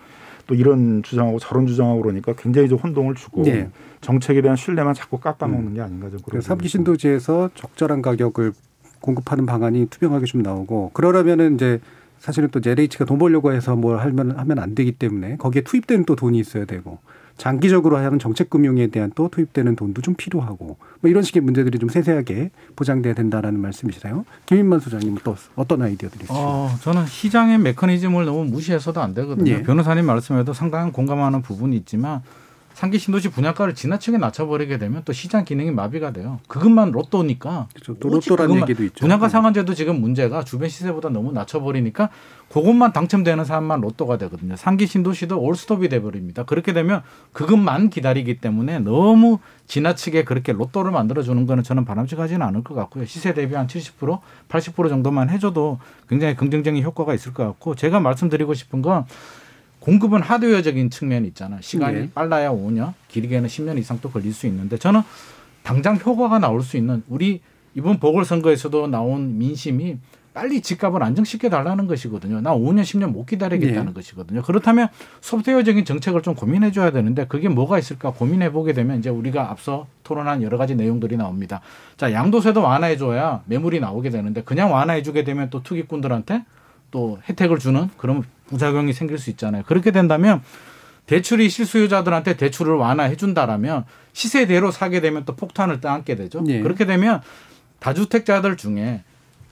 또 이런 주장하고 저런 주장하고 그러니까 굉장히 좀 혼동을 주고 네. 정책에 대한 신뢰만 자꾸 깎아먹는 게 아닌가 좀 그런 그 삼기 신도시에서 적절한 가격을 공급하는 방안이 투명하게 좀 나오고 그러려면은 이제 사실은 또 LH가 돈 벌려고 해서 뭘 하면 하면 안 되기 때문에 거기에 투입되는 또 돈이 있어야 되고 장기적으로 하는 정책 금융에 대한 또 투입되는 돈도 좀 필요하고 뭐 이런 식의 문제들이 좀 세세하게 보장돼야 된다라는 말씀이시나요? 김인만 소장님은 또 어떤 아이디어들이 있으세요? 어, 저는 시장의 메커니즘을 너무 무시해서도 안 되거든요. 예. 변호사님 말씀에도 상당한 공감하는 부분이 있지만 상기 신도시 분양가를 지나치게 낮춰버리게 되면 또 시장 기능이 마비가 돼요. 그것만 로또니까. 그렇죠. 또 로또라는 얘기도 있죠. 분양가 상한제도 지금 문제가 주변 시세보다 너무 낮춰버리니까 그것만 당첨되는 사람만 로또가 되거든요. 상기 신도시도 올스톱이 돼버립니다. 그렇게 되면 그것만 기다리기 때문에 너무 지나치게 그렇게 로또를 만들어주는 거는 저는 바람직하지는 않을 것 같고요. 시세 대비 한 70%, 80% 정도만 해줘도 굉장히 긍정적인 효과가 있을 것 같고 제가 말씀드리고 싶은 건 공급은 하드웨어적인 측면이 있잖아요. 시간이 네. 빨라야 5년, 길게는 10년 이상 또 걸릴 수 있는데 저는 당장 효과가 나올 수 있는 우리 이번 보궐선거에서도 나온 민심이 빨리 집값을 안정시켜 달라는 것이거든요. 나 5년, 10년 못 기다리겠다는 네. 것이거든요. 그렇다면 소프트웨어적인 정책을 좀 고민해 줘야 되는데 그게 뭐가 있을까 고민해 보게 되면 이제 우리가 앞서 토론한 여러 가지 내용들이 나옵니다. 자, 양도세도 완화해 줘야 매물이 나오게 되는데 그냥 완화해 주게 되면 또 투기꾼들한테 또 혜택을 주는 그런 부작용이 생길 수 있잖아요. 그렇게 된다면 대출이 실수요자들한테 대출을 완화해 준다라면 시세대로 사게 되면 또 폭탄을 떠안게 되죠. 예. 그렇게 되면 다주택자들 중에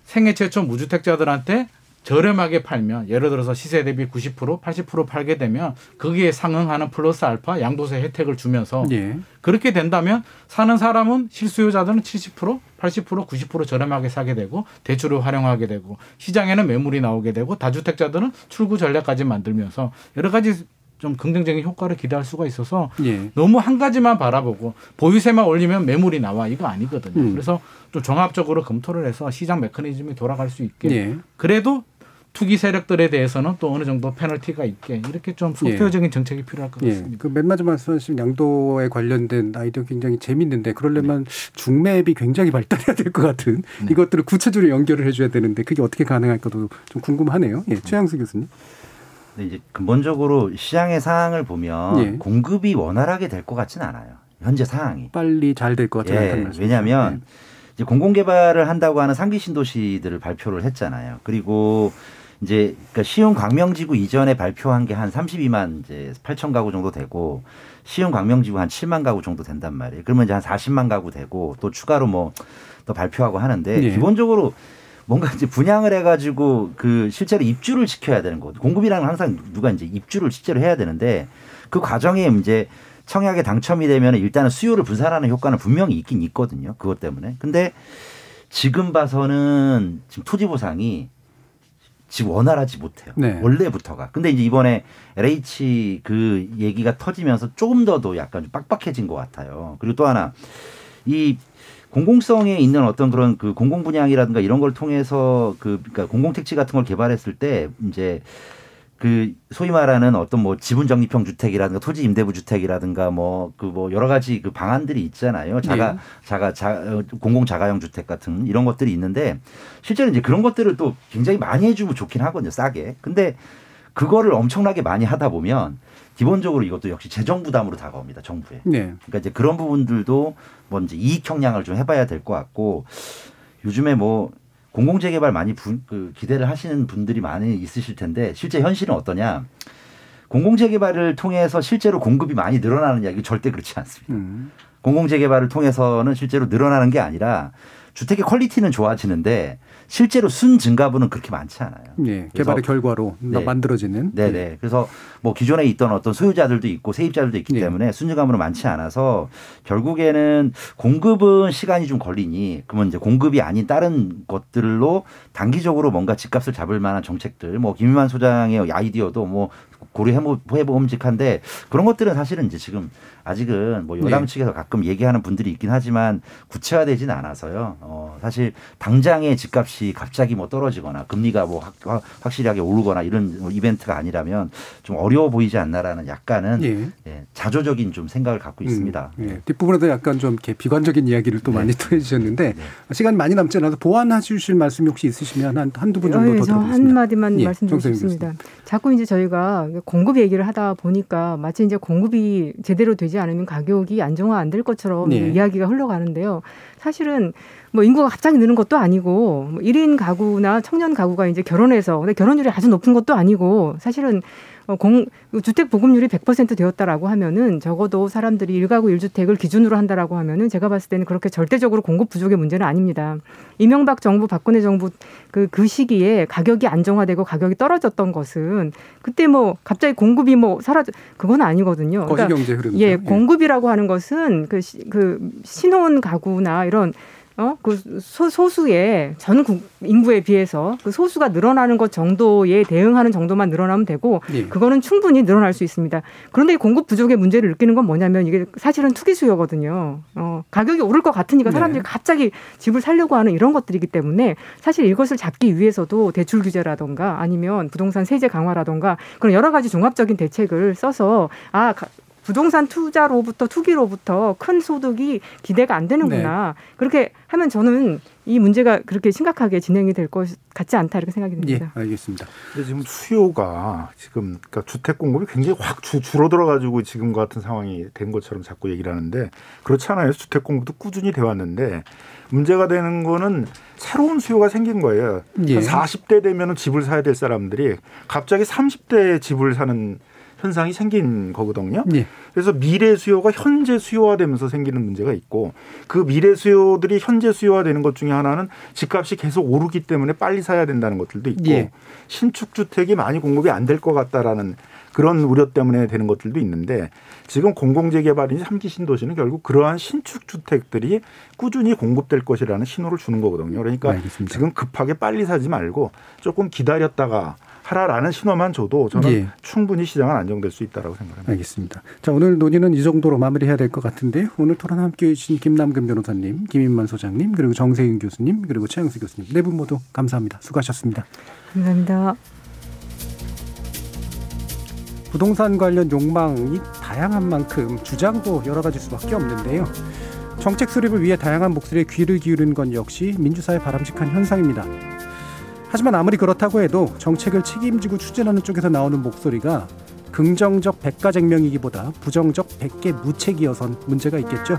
생애 최초 무주택자들한테 저렴하게 팔면 예를 들어서 시세 대비 90% 80% 팔게 되면 거기에 상응하는 플러스 알파 양도세 혜택을 주면서 예. 그렇게 된다면 사는 사람은 실수요자들은 70% 80% 90% 저렴하게 사게 되고 대출을 활용하게 되고 시장에는 매물이 나오게 되고 다주택자들은 출구 전략까지 만들면서 여러 가지 좀 긍정적인 효과를 기대할 수가 있어서 예. 너무 한 가지만 바라보고 보유세만 올리면 매물이 나와 이거 아니거든요. 음. 그래서 좀 종합적으로 검토를 해서 시장 메커니즘이 돌아갈 수 있게 예. 그래도 투기 세력들에 대해서는 또 어느 정도 페널티가 있게 이렇게 좀 소프트웨어적인 정책이 필요할 것 예. 같습니다. 그맨 마지막 말씀하신 양도에 관련된 아이디어 굉장히 재밌는데 그러려면 중매앱이 굉장히 발달해야 될 것 같은 네. 이것들을 구체적으로 연결을 해줘야 되는데 그게 어떻게 가능할까도 좀 궁금하네요. 예. 최양수 교수님. 근데 이제 근본적으로 시장의 상황을 보면 예. 공급이 원활하게 될 것 같지는 않아요. 현재 상황이. 빨리 잘 될 것 같지 않다는 예, 말씀. 왜냐하면 이제 공공개발을 한다고 하는 상기 신도시들을 발표를 했잖아요. 그리고 이제 그러니까 시흥 광명지구 이전에 발표한 게 한 32만 이제 8천 가구 정도 되고 시흥 광명지구 한 7만 가구 정도 된단 말이에요. 그러면 이제 한 40만 가구 되고 또 추가로 뭐더 발표하고 하는데 예. 기본적으로 뭔가 이제 분양을 해가지고 그 실제로 입주를 시켜야 되는 거거든요. 공급이라는 건 항상 누가 이제 입주를 실제로 해야 되는데 그 과정에 이제 청약에 당첨이 되면 일단은 수요를 분산하는 효과는 분명히 있긴 있거든요. 그것 때문에. 근데 지금 봐서는 지금 토지 보상이 지금 원활하지 못해요. 네. 원래부터가. 근데 이제 이번에 LH 그 얘기가 터지면서 조금 더도 약간 좀 빡빡해진 것 같아요. 그리고 또 하나 이 공공성에 있는 어떤 그런 그 공공 분양이라든가 이런 걸 통해서 그 그러니까 공공 택지 같은 걸 개발했을 때 이제 그 소위 말하는 어떤 뭐 지분 적립형 주택이라든가 토지 임대부 주택이라든가 뭐 그 뭐 여러 가지 그 방안들이 있잖아요. 자가 네. 자가 자 어, 공공 자가용 주택 같은 이런 것들이 있는데 실제로 이제 그런 것들을 또 굉장히 많이 해주면 좋긴 하거든요. 싸게. 근데 그거를 엄청나게 많이 하다 보면 기본적으로 이것도 역시 재정 부담으로 다가옵니다. 정부에. 네. 그러니까 이제 그런 부분들도 뭐 이제 이익 형량을 좀 해봐야 될 것 같고 요즘에 뭐 공공재개발 많이 부, 그 기대를 하시는 분들이 많이 있으실 텐데 실제 현실은 어떠냐? 공공재개발을 통해서 실제로 공급이 많이 늘어나느냐 이게 절대 그렇지 않습니다. 음. 공공재개발을 통해서는 실제로 늘어나는 게 아니라 주택의 퀄리티는 좋아지는데 실제로 순 증가분은 그렇게 많지 않아요. 예, 개발의 결과로 네. 만들어지는. 네네. 그래서 뭐 기존에 있던 어떤 소유자들도 있고 세입자들도 있기 네. 때문에 순 증가물은 많지 않아서 결국에는 공급은 시간이 좀 걸리니 그러면 이제 공급이 아닌 다른 것들로 단기적으로 뭔가 집값을 잡을 만한 정책들 뭐 김유만 소장의 아이디어도 뭐 고려해보험직한데 그런 것들은 사실은 이제 지금 아직은 뭐 여당 네. 측에서 가끔 얘기하는 분들이 있긴 하지만 구체화되진 않아서요. 어, 사실 당장의 집값이 갑자기 뭐 떨어지거나 금리가 뭐 확, 확- 확실하게 오르거나 이런 뭐 이벤트가 아니라면 좀 어려워 보이지 않나라는 약간은 예. 예, 자조적인 좀 생각을 갖고 있습니다. 음, 예. 뒷부분에도 약간 좀 이렇게 비관적인 이야기를 또 네. 많이 또 해주셨는데 시간 많이 남지 않아서 보완해 주실 말씀 혹시 있으시면 한 한두 분 정도 어, 예, 더저 들어보겠습니다. 한 마디만 예, 정세윤 싶습니다. 교수님. 자꾸 이제 저희가 공급 얘기를 하다 보니까 마치 이제 공급이 제대로 되지 않으면 가격이 안정화 안 될 것처럼 네. 이야기가 흘러가는데요. 사실은 뭐 인구가 갑자기 느는 것도 아니고 뭐 1인 가구나 청년 가구가 이제 결혼해서 근데 결혼율이 아주 높은 것도 아니고 사실은 어, 공, 주택 보급률이 100% 되었다라고 하면은 적어도 사람들이 일가구 일주택을 기준으로 한다라고 하면은 제가 봤을 때는 그렇게 절대적으로 공급 부족의 문제는 아닙니다. 이명박 정부, 박근혜 정부 그, 그 시기에 가격이 안정화되고 가격이 떨어졌던 것은 그때 뭐 갑자기 공급이 뭐 사라져, 그건 아니거든요. 거시경제 흐름이죠. 예, 예. 공급이라고 하는 것은 그, 시, 그 신혼 가구나 이런 어, 그 소, 소수의 전 국, 인구에 비해서 그 소수가 늘어나는 것 정도에 대응하는 정도만 늘어나면 되고 예. 그거는 충분히 늘어날 수 있습니다. 그런데 이 공급 부족의 문제를 느끼는 건 뭐냐면 이게 사실은 투기 수요거든요. 어, 가격이 오를 것 같으니까 사람들이 네. 갑자기 집을 살려고 하는 이런 것들이기 때문에 사실 이것을 잡기 위해서도 대출 규제라던가 아니면 부동산 세제 강화라던가 그런 여러 가지 종합적인 대책을 써서 아 가- 부동산 투자로부터 투기로부터 큰 소득이 기대가 안 되는구나. 그렇게 하면 저는 이 문제가 그렇게 심각하게 진행이 될 것 같지 않다 이렇게 생각이 예, 듭니다. 알겠습니다. 근데 지금 수요가 지금 그러니까 주택 공급이 굉장히 확 주, 줄어들어 가지고 지금 같은 상황이 된 것처럼 자꾸 얘기를 하는데 그렇지 않아요. 주택 공급도 꾸준히 돼 왔는데 문제가 되는 거는 새로운 수요가 생긴 거예요. 예. 40대 되면은 집을 사야 될 사람들이 갑자기 30대에 집을 사는 현상이 생긴 거거든요. 예. 그래서 미래 수요가 현재 수요화되면서 생기는 문제가 있고 그 미래 수요들이 현재 수요화되는 것 중에 하나는 집값이 계속 오르기 때문에 빨리 사야 된다는 것들도 있고 예. 신축 주택이 많이 공급이 안 될 것 같다라는 그런 우려 때문에 되는 것들도 있는데 지금 공공재개발이니 삼기 신도시는 결국 그러한 신축 주택들이 꾸준히 공급될 것이라는 신호를 주는 거거든요. 그러니까 알겠습니다. 지금 급하게 빨리 사지 말고 조금 기다렸다가 하라라는 신호만 줘도 저는 예. 충분히 시장은 안정될 수 있다라고 생각합니다. 알겠습니다. 자, 오늘 논의는 이 정도로 마무리해야 될 것 같은데 오늘 토론 함께 해 주신 김남근 변호사님, 김인만 소장님, 그리고 정세윤 교수님, 그리고 최영수 교수님 네 분 모두 감사합니다. 수고하셨습니다. 감사합니다. 부동산 관련 욕망이 다양한 만큼 주장도 여러 가지 수밖에 없는데요. 정책 수립을 위해 다양한 목소리에 귀를 기울이는 건 역시 민주사회 바람직한 현상입니다. 하지만 아무리 그렇다고 해도 정책을 책임지고 추진하는 쪽에서 나오는 목소리가 긍정적 백가쟁명이기보다 부정적 백개 무책이어선 문제가 있겠죠.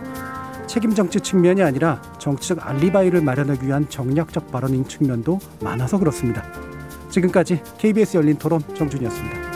책임 정치 측면이 아니라 정치적 알리바이를 마련하기 위한 정략적 발언인 측면도 많아서 그렇습니다. 지금까지 KBS 열린 토론 정준이었습니다.